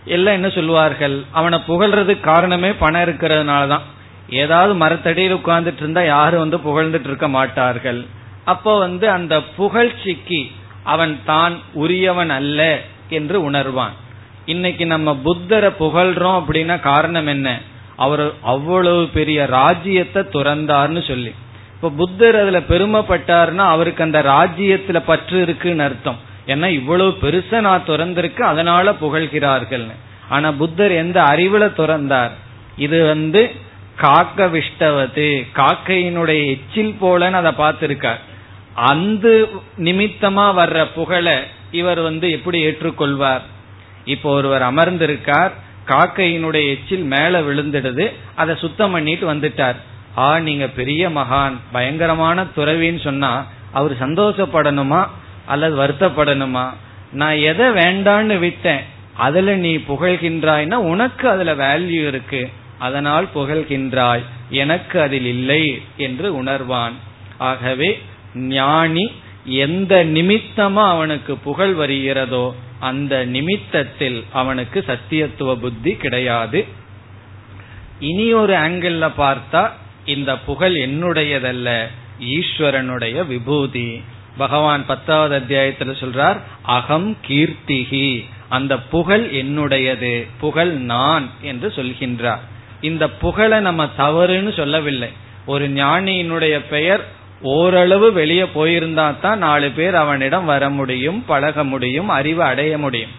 எல்லாம் என்ன சொல்லுவார்கள்? அவனை புகழ்றதுக்கு காரணமே பணம் இருக்கிறதுனால தான். ஏதாவது மரத்தடியில் உட்கார்ந்துட்டு இருந்தா யாரும் வந்து புகழ்ந்துட்டு இருக்க மாட்டார்கள். அப்போ வந்து அந்த புகழ்ச்சிக்கு அவன் தான் உரியவன் அல்ல என்று உணர்வான். இன்னைக்கு நம்ம புத்தரை புகழ்றோம் அப்படின்னா காரணம் என்ன? அவர் அவ்வளவு பெரிய ராஜ்யத்தை துறந்தார்னு சொல்லி. இப்ப புத்தர் அதுல பெருமைப்பட்டார்னா அவருக்கு அந்த ராஜ்யத்துல பற்று இருக்குன்னு அர்த்தம். ஏன்னா இவ்வளவு பெருசா நான் துறந்திருக்கு அதனால புகழ்கிறார்கள் ஆனா புத்தர் எந்த அறிவுல துறந்தார்? இது வந்து காக்க விஷ்டவது காக்கையினுடைய எச்சில் போலன்னு அதை பார்த்திருக்கார். அந்த நிமித்தமா வர்ற புகழ இவர் வந்து எப்படி ஏற்றுக்கொள்வார்? இப்போ ஒருவர் அமர்ந்திருக்கார் காக்கையினுடைய எச்சில் மேல விழுந்துடுது அதை சுத்தம் பண்ணிட்டு வந்துட்டார். ஆ நீங்க பெரிய மகான் பயங்கரமான துறவின்னு சொன்னா அவர் சந்தோஷப்படணுமா? அல்லது வருத்தப்படணுமா? நான் எதை வேண்டான்னு விட்டேன் அதுல நீ புகழ்கின்றாய்னா உனக்கு அதுல வேல்யூ இருக்கு. அதனால் புகழ்கின்றாய் எனக்கு அதில் இல்லை என்று உணர்வான். ஆகவே ஞானி எந்த நிமித்தமா அவனுக்கு புகழ் வருகிறதோ அந்த நிமித்தத்தில் அவனுக்கு சத்தியத்துவ புத்தி கிடையாது. இனி ஒரு ஆங்கிள் பார்த்தா இந்த புகழ் என்னுடையதல்ல ஈஸ்வரனுடைய விபூதி. பகவான் பத்தாவது அத்தியாயத்துல சொல்றார் அகம் கீர்த்திகி. அந்த புகழ் என்னுடையது புகழ் நான் என்று சொல்கின்றார். இந்த புகழை நம்ம தவறுன்னு சொல்லவில்லை. ஒரு ஞானியினுடைய பெயர் ஓரளவு வெளியே போயிருந்தா தான் நாலு பேர் அவனிடம் வர முடியும் பழக முடியும் அறிவு அடைய முடியும்.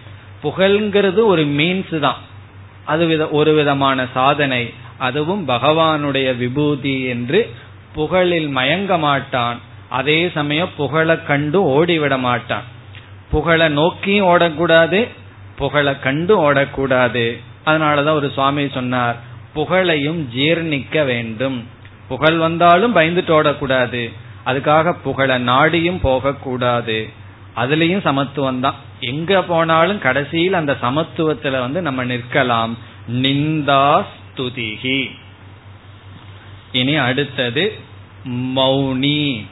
புகழ்ங்கிறது ஒரு மீன்ஸ் தான். அது வித ஒரு விதமான சாதனை. அதுவும் பகவானுடைய விபூதி என்று புகழில் மயங்க மாட்டான். அதே சமயம் புகழ கண்டு ஓடிவிட மாட்டான். புகழ நோக்கியும் ஓடக்கூடாது புகழ கண்டு ஓடக்கூடாது. அதனாலதான் ஒரு சுவாமி சொன்னார் புகழையும் ஜீர்ணிக்க வேண்டும். புகழ் வந்தாலும் பயந்துட்டு ஓடக்கூடாது. அதுக்காக புகழ நாடியும் போகக்கூடாது. அதுலயும் சமத்துவம் தான். எங்க போனாலும் கடைசியில் அந்த சமத்துவத்துல வந்து நம்ம நிற்கலாம். நிந்தா ஸ்துதிகி இனி அடுத்தது மௌனி.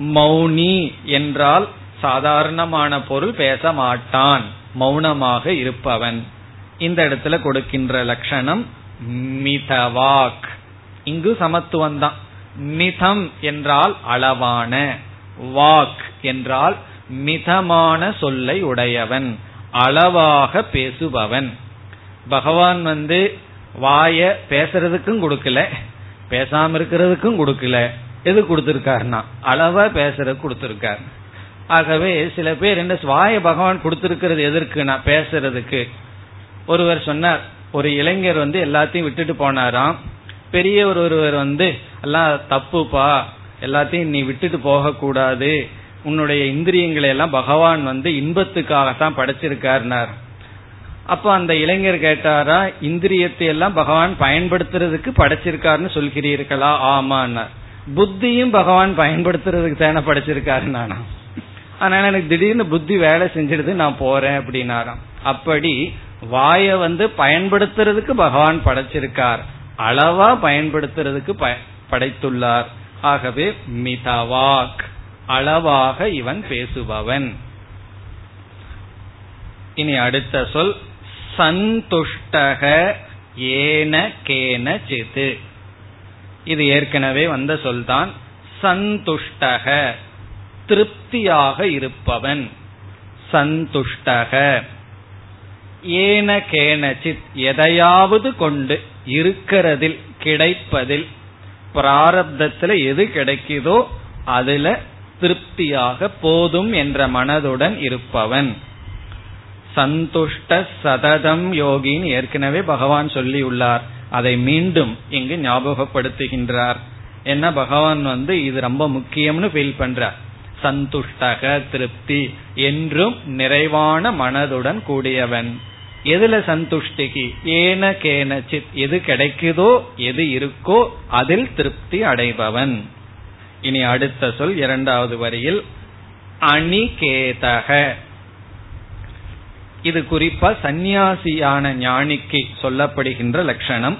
மௌனி என்றால் சாதாரணமான பொருள் பேச மாட்டான். மௌனமாக இருப்பவன். இந்த இடத்துல கொடுக்கின்ற லட்சணம் மிதவாக். இங்கு சமத்துவம் தான் மிதம் என்றால் அளவான. வாக் என்றால் மிதமான சொல்லை உடையவன். அளவாக பேசுபவன். பகவான் வந்து வாய பேசுறதுக்கும் கொடுக்கல பேசாம இருக்கிறதுக்கும் கொடுக்கல. எது கொடுத்திருக்காருன்னா அளவா பேசுறது கொடுத்திருக்காரு. ஆகவே சில பேர் என்ன வாய பகவான் கொடுத்திருக்கிறது எதற்குனா பேசுறதுக்கு. ஒருவர் சொன்னார் ஒரு இளைஞர் வந்து எல்லாத்தையும் விட்டுட்டு போனாராம். பெரியவர் ஒருவர் வந்து எல்லாம் தப்புப்பா. எல்லாத்தையும் நீ விட்டுட்டு போகக்கூடாது. உன்னுடைய இந்திரியங்களை எல்லாம் பகவான் வந்து இன்பத்துக்காகத்தான் படைச்சிருக்காருனார் அப்ப அந்த இளைஞர் கேட்டாரா இந்திரியத்தை எல்லாம் பகவான் பயன்படுத்துறதுக்கு படைச்சிருக்காருன்னு சொல்கிறீர்களா? ஆமான்னார். புத்தியும் பகவான் பயன்படுத்துறதுக்கு தானே படைச்சிருக்காரு நானா அதனால எனக்கு திடீர்னு புத்தி வேலை செஞ்சிடுது நான் போறேன் அப்படின்னாராம். அப்படி வாய வந்து பயன்படுத்துறதுக்கு பகவான் படைச்சிருக்கார். அளவா பயன்படுத்துறதுக்கு படைத்துள்ளார். ஆகவே மிதவாக் அளவாக இவன் பேசுபவன். இனி அடுத்த சொல். சந்துஷ்டக ஏன கேன சித்து இது ஏற்கனவே வந்த சொல்தான். சந்துஷ்டக திருப்தியாக இருப்பவன். சந்துஷ்டக ஏன கேனச்சித் எதையாவது கொண்டு இருக்கிறதில் கிடைப்பதில் பிராரப்தத்தில் எது கிடைக்குதோ அதுல திருப்தியாக போதும் என்ற மனதுடன் இருப்பவன். சந்துஷ்ட சததம் யோகின்னு ஏற்கனவே பகவான் சொல்லியுள்ளார். அதை மீண்டும் இங்கு ஞாபகப்படுத்துகின்றார். என்ன பகவான் வந்து இது ரொம்ப முக்கியம்னு ஃபீல் பண்றார் சந்துஷ்டக திருப்தி என்றும் நிறைவான மனதுடன் கூடியவன். எதுல சந்துஷ்டிக்கு ஏன கேனச்சித் எது கிடைக்குதோ எது இருக்கோ அதில் திருப்தி அடைபவன். இனி அடுத்த சொல் இரண்டாவது வரியில் அணிகேதக. இது குறிப்பா சந்நியாசியான ஞானிக்கு சொல்லப்படுகின்ற லட்சணம்.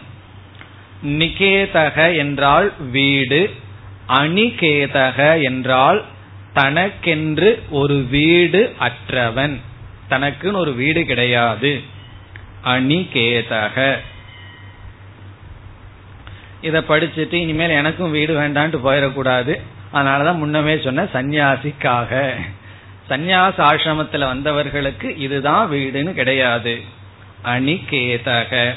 நிகேதக என்றால் வீடு அணிகேதக என்றால் தனக்கென்று ஒரு வீடு அற்றவன். தனக்குன்னு ஒரு வீடு கிடையாது. அணிகேதக. இத படிச்சுட்டு இனிமேல் எனக்கும் வீடு வேண்டான்ட்டு போயிடக்கூடாது. அதனாலதான் முன்னமே சொன்ன சன்னியாசிக்காக சந்நியாச ஆசிரமத்தில் வந்தவர்களுக்கு இதுதான் வீடுன்னு கிடையாது. அணிகேதக.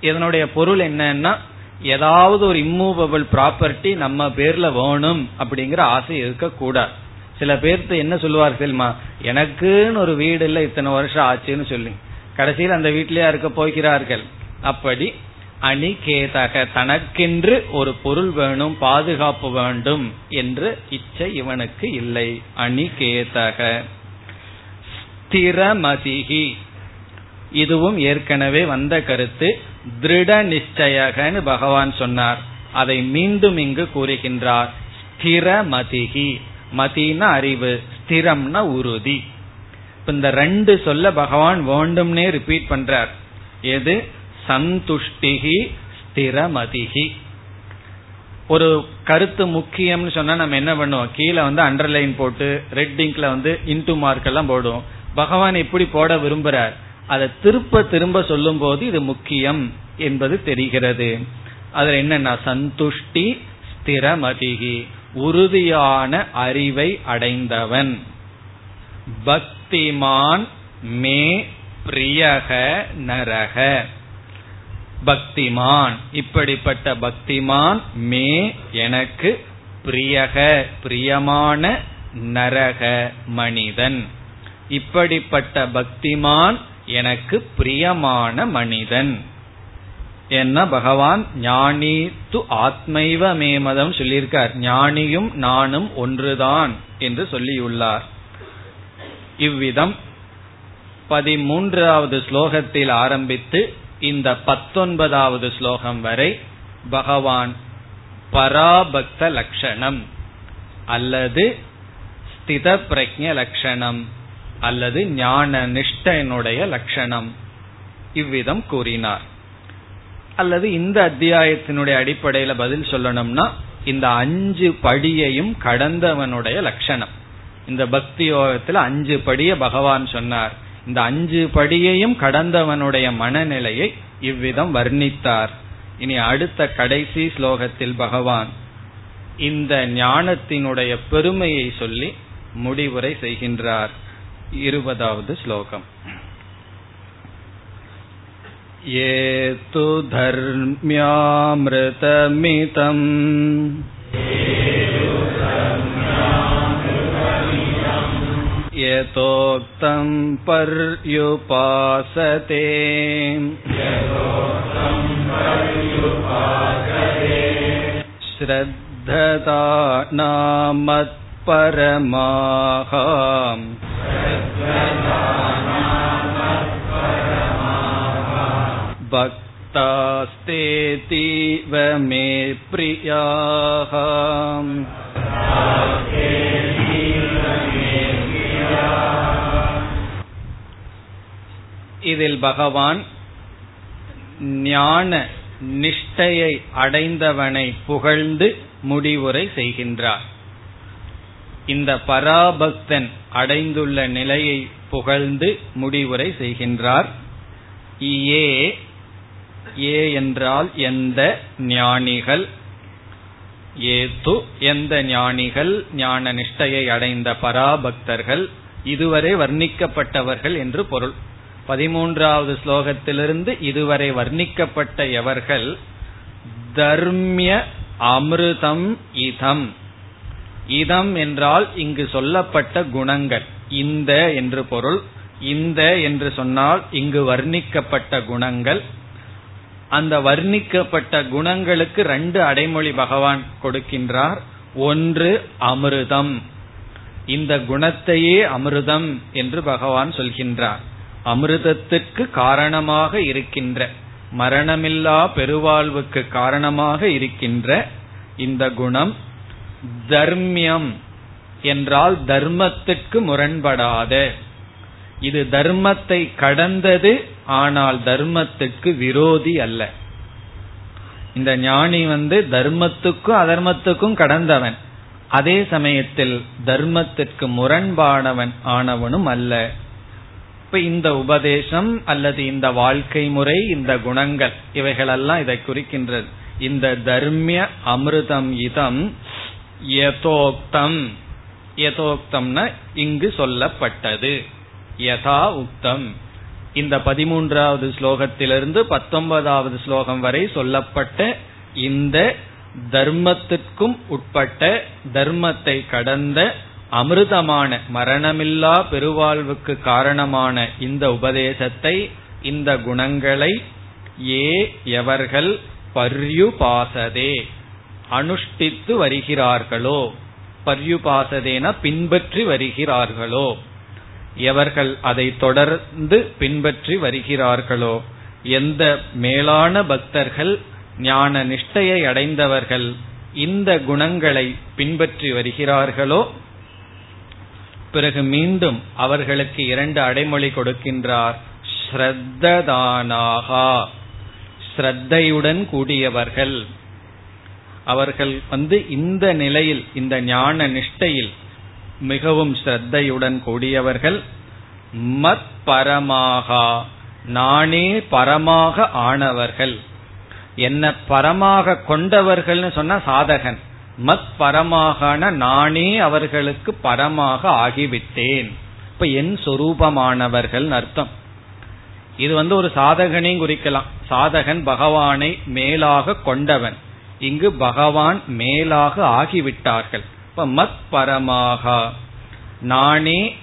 இதனுடைய பொருள் என்னன்னா ஏதாவது ஒரு இம்மூவபிள் ப்ராப்பர்ட்டி நம்ம பேர்ல வேணும் அப்படிங்கிற ஆசை இருக்கக்கூடாது. சில பேர்த்து என்ன சொல்லுவார் தெரியுமா? எனக்குன்னு ஒரு வீடு இல்ல இத்தனை வருஷம் ஆச்சுன்னு சொல்லி. கடைசியில் அந்த வீட்டிலேயே இருக்க போகிறார்கள். அப்படி அணிகேதக தனக்கென்று ஒரு பொருள் வேணும் பாதுகாப்பு வேண்டும் என்று இச்சை இவனுக்கு இல்லை. அணிகேதக. ஸ்திரமதிகி. இதுவும் ஏற்கனவே வந்த கருத்து. திருட நிச்சயகன்னு பகவான் சொன்னார். அதை மீண்டும் இங்கு கூறுகின்றார். ஸ்திரமதிகி. மதினா அறிவு ஸ்திரம்னா உறுதி. இந்த ரெண்டு சொல்ல பகவான் வேண்டும்னே ரிப்பீட் பண்றார். எது? சந்துஷ்டிகி ஸ்திரமதிகி. ஒரு கருத்து முக்கியம்னு சொன்னா நம்ம என்ன பண்ணுவோம்? கீழே வந்து அண்டர்லைன் போட்டு ரெட் இங்க்ல வந்து இன்டு மார்க் எல்லாம் போடுவோம். பகவான் எப்படி போட விரும்புறார். அதை திருப்ப திரும்ப சொல்லும் போது இது முக்கியம் என்பது தெரிகிறது. அதுல என்னன்னா சந்துஷ்டி ஸ்திரமதிகி உறுதியான அறிவை அடைந்தவன். பக்திமான் மே பிரியக நரக. பக்திமான். இப்படிப்பட்ட பக்திமான் மே எனக்கு பிரியக பிரியமான நரக மனிதன். இப்படிப்பட்ட பக்திமான் எனக்கு பிரியமான மனிதன். என்ன பகவான்? ஞானி து ஆத்மைவ மேமதம் சொல்லியிருக்கார். ஞானியும் நானும் ஒன்றுதான் என்று சொல்லியுள்ளார். இவ்விதம் பதிமூன்றாவது ஸ்லோகத்தில் ஆரம்பித்து இந்த பத்தொன்பதாவது ஸ்லோகம் வரை பகவான் பராபக்த லட்சணம் அல்லது ஸ்தித பிரஜ லட்சணம் அல்லது ஞான நிஷ்டனுடைய லட்சணம் இவ்விதம் கூறினார். அல்லது இந்த அத்தியாயத்தினுடைய அடிப்படையில பதில் சொல்லணும்னா இந்த அஞ்சு படியையும் கடந்தவனுடைய லட்சணம் இந்த பக்தி யோகத்துல அஞ்சு படிய பகவான் சொன்னார். இந்த அஞ்சு படியையும் கடந்தவனுடைய மனநிலையை இவ்விதம் வர்ணித்தார் இனி அடுத்த கடைசி ஸ்லோகத்தில் பகவான் இந்த ஞானத்தினுடைய பெருமையை சொல்லி முடிவுரை செய்கின்றார் இருபதாவது ஸ்லோகம் ये तु धर्म्यामृतमितम् यतोक्तं पर्युपासते श्रद्धता नामत्परमाः भक्तास्तेतीव मे प्रियाः இதில் பகவான் ஞான நிஷ்டையை அடைந்தவனை புகழ்ந்து முடிவுரை செய்கின்றார். இந்த பராபக்தன் அடைந்துள்ள நிலையை புகழ்ந்து முடிவுரை செய்கின்றார். ஏ ஏ என்றால் எந்த ஞானிகள்? ஏது எந்த ஞானிகள்? ஞான நிஷ்டையை அடைந்த பராபக்தர்கள்? இதுவரை வர்ணிக்கப்பட்டவர்கள் என்று பொருள். பதிமூன்றாவது ஸ்லோகத்திலிருந்து இதுவரை வர்ணிக்கப்பட்ட எவர்கள் தர்மிய அமிர்தம் இதம். இதம் என்றால் இங்கு சொல்லப்பட்ட குணங்கள். இந்த என்று பொருள். இந்த என்று சொன்னால் இங்கு வர்ணிக்கப்பட்ட குணங்கள். அந்த வர்ணிக்கப்பட்ட குணங்களுக்கு ரெண்டு அடைமொழி பகவான் கொடுக்கின்றார். ஒன்று அமிர்தம். இந்த குணத்தையே அமிர்தம் என்று பகவான் சொல்கின்றார். அமிர்தத்திற்கு காரணமாக இருக்கின்ற மரணமில்லா பெருவாழ்வுக்கு காரணமாக இருக்கின்ற இந்த குணம் தர்மியம் என்றால் தர்மத்துக்கு முரண்படாத. இது தர்மத்தை கடந்தது ஆனால் தர்மத்துக்கு விரோதி அல்ல. இந்த ஞானி வந்து தர்மத்துக்கும் அதர்மத்துக்கும் கடந்தவன். அதே சமயத்தில் தர்மத்திற்கு முரண்பானவன் ஆனவனும் அல்ல. இப்ப இந்த உபதேசம் அல்லது இந்த வாழ்க்கை முறை இந்த குணங்கள் இவைகளெல்லாம் இதை குறிக்கின்றது. இந்த தர்மிய அமிர்தம் இதம் யதோக்தம். யதோக்தம்னா இங்கு சொல்லப்பட்டது. யதா உக்தம். இந்த பதிமூன்றாவது ஸ்லோகத்திலிருந்து பத்தொன்பதாவது ஸ்லோகம் வரை சொல்லப்பட்ட இந்த தர்மத்திற்கும் உட்பட்ட தர்மத்தை கடந்த அமிர்தமான மரணமில்லா பெருவாழ்வுக்கு காரணமான இந்த உபதேசத்தை இந்த குணங்களை ஏ எவர்கள் பர்யுபாசதே அனுஷ்டித்து வருகிறார்களோ? பர்யுபாசதேன பின்பற்றி வருகிறார்களோ? எவர்கள் அதை தொடர்ந்து பின்பற்றி வருகிறார்களோ? எந்த மேலான பக்தர்கள் ஞான நிஷ்டையை அடைந்தவர்கள் இந்த குணங்களை பின்பற்றி வருகிறார்களோ? பிறகு மீண்டும் அவர்களுக்கு இரண்டு அடைமொழி கொடுக்கின்றார். ஸ்ரத்ததானாகா. ஸ்ரத்தையுடன் கூடியவர்கள். அவர்கள் வந்து இந்த நிலையில் இந்த ஞான நிஷ்டையில் மிகவும் ஸ்ரத்தையுடன் கூடியவர்கள். மத் பரமாகா. நானே பரமாக ஆனவர்கள். என்ன பரமாக கொண்டவர்கள்னு சொன்ன சாதகன். மத் பரமாகன நானே அவர்களுக்கு பரமாக ஆகிவிட்டேன். இப்ப என் சொரூபமானவர்கள் அர்த்தம். இது வந்து ஒரு சாதகனையும் குறிக்கலாம். சாதகன் பகவானை மேலாக கொண்டவன். இங்கு பகவான் மேலாக ஆகிவிட்டார்கள். இப்ப மத் பரமாக நானே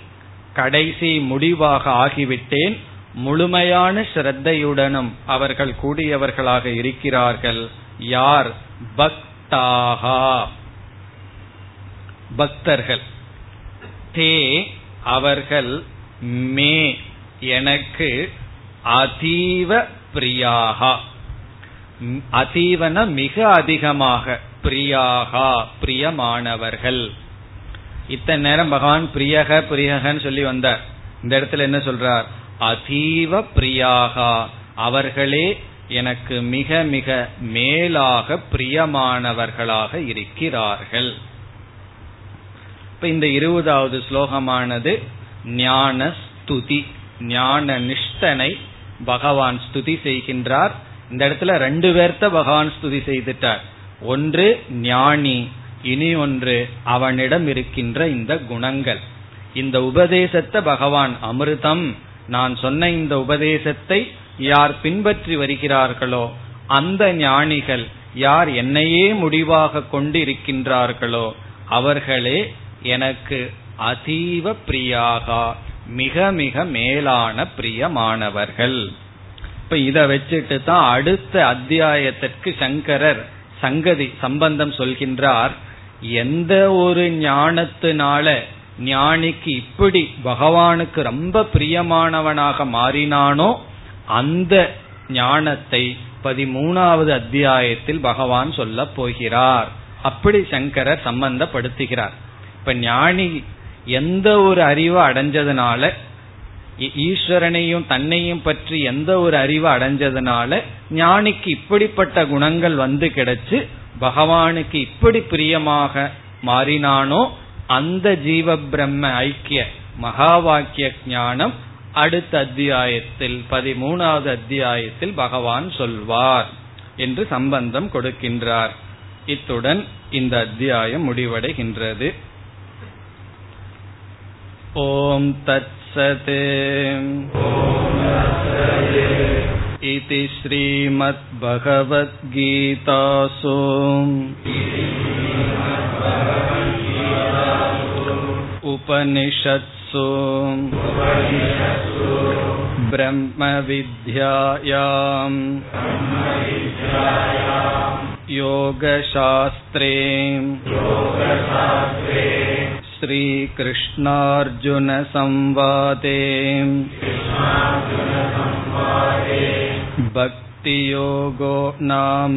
கடைசி முடிவாக ஆகிவிட்டேன். முழுமையான ஸ்ரத்தையுடனும் அவர்கள் கூடியவர்களாக இருக்கிறார்கள். யார்? பக்தாகா பக்தர்கள். தே அவர்கள் மே எனக்கு அதீவ பிரியாகா. அதீவன மிக அதிகமாக பிரியாகா பிரியமானவர்கள். இத்தனை நேரம் பகவான் பிரியக பிரியகன்னு சொல்லி வந்தார். இந்த இடத்துல என்ன சொல்றார்? அதீவ பிரியாகா. அவர்களே எனக்கு மிக மிக மேலாக பிரியமானவர்களாக இருக்கிறார்கள். இப்ப இந்த இருபதாவது ஸ்லோகமானது ஞான ஸ்துதி ஞான நிஷ்டனை பகவான் ஸ்துதி செய்கின்றார். இந்த இடத்துல ரெண்டு பேர்த்த பகவான் ஸ்துதி செய்துட்டார். ஒன்று ஞானி இனி ஒன்று அவனிடம் இருக்கின்ற இந்த குணங்கள். இந்த உபதேசத்தை பகவான் அமிர்தம் நான் சொன்ன இந்த உபதேசத்தை யார் பின்பற்றி வருகிறார்களோ அந்த ஞானிகள் யார் என்னையே முடிவாக கொண்டு இருக்கின்றார்களோ அவர்களே எனக்கு அதீவ பிரியாகா மிக மிக மேலான பிரியமானவர்கள். இப்ப இத வச்சுட்டு தான் அடுத்த அத்தியாயத்திற்கு சங்கரர் சங்கதி சம்பந்தம் சொல்கின்றார் எந்த ஒரு ஞானத்தினால ஞானிக்கு இப்படி பகவானுக்கு ரொம்ப பிரியமானவனாக மாறினானோ அந்த ஞானத்தை பதிமூணாவது அத்தியாயத்தில் பகவான் சொல்ல போகிறார். அப்படி சங்கரர் சம்பந்தப்படுத்துகிறார். இப்ப ஞானி எந்த ஒரு அறிவை அடைஞ்சதுனால ஈஸ்வரனையும் தன்னையும் பற்றி எந்த ஒரு அறிவு அடைஞ்சதுனால ஞானிக்கு இப்படிப்பட்ட குணங்கள் வந்து கிடைச்சு பகவானுக்கு இப்படி பிரியமாக மாறினானோ அந்த ஜீவ பிரம்ம ஐக்கிய மகா வாக்கிய ஞானம் அடுத்த அத்தியாயத்தில் பதிமூணாவது அத்தியாயத்தில் பகவான் சொல்வார் என்று சம்பந்தம் கொடுக்கின்றார் இத்துடன் இந்த அத்தியாயம் முடிவடைகின்றது ஓம் தத்சத் इति श्रीमद्भगवद्गीतासु उपनिषत्सु ब्रह्मविद्यायाम् योगशास्त्रे श्रीकृष्णार्जुनसंवादे भक्तियोगो नाम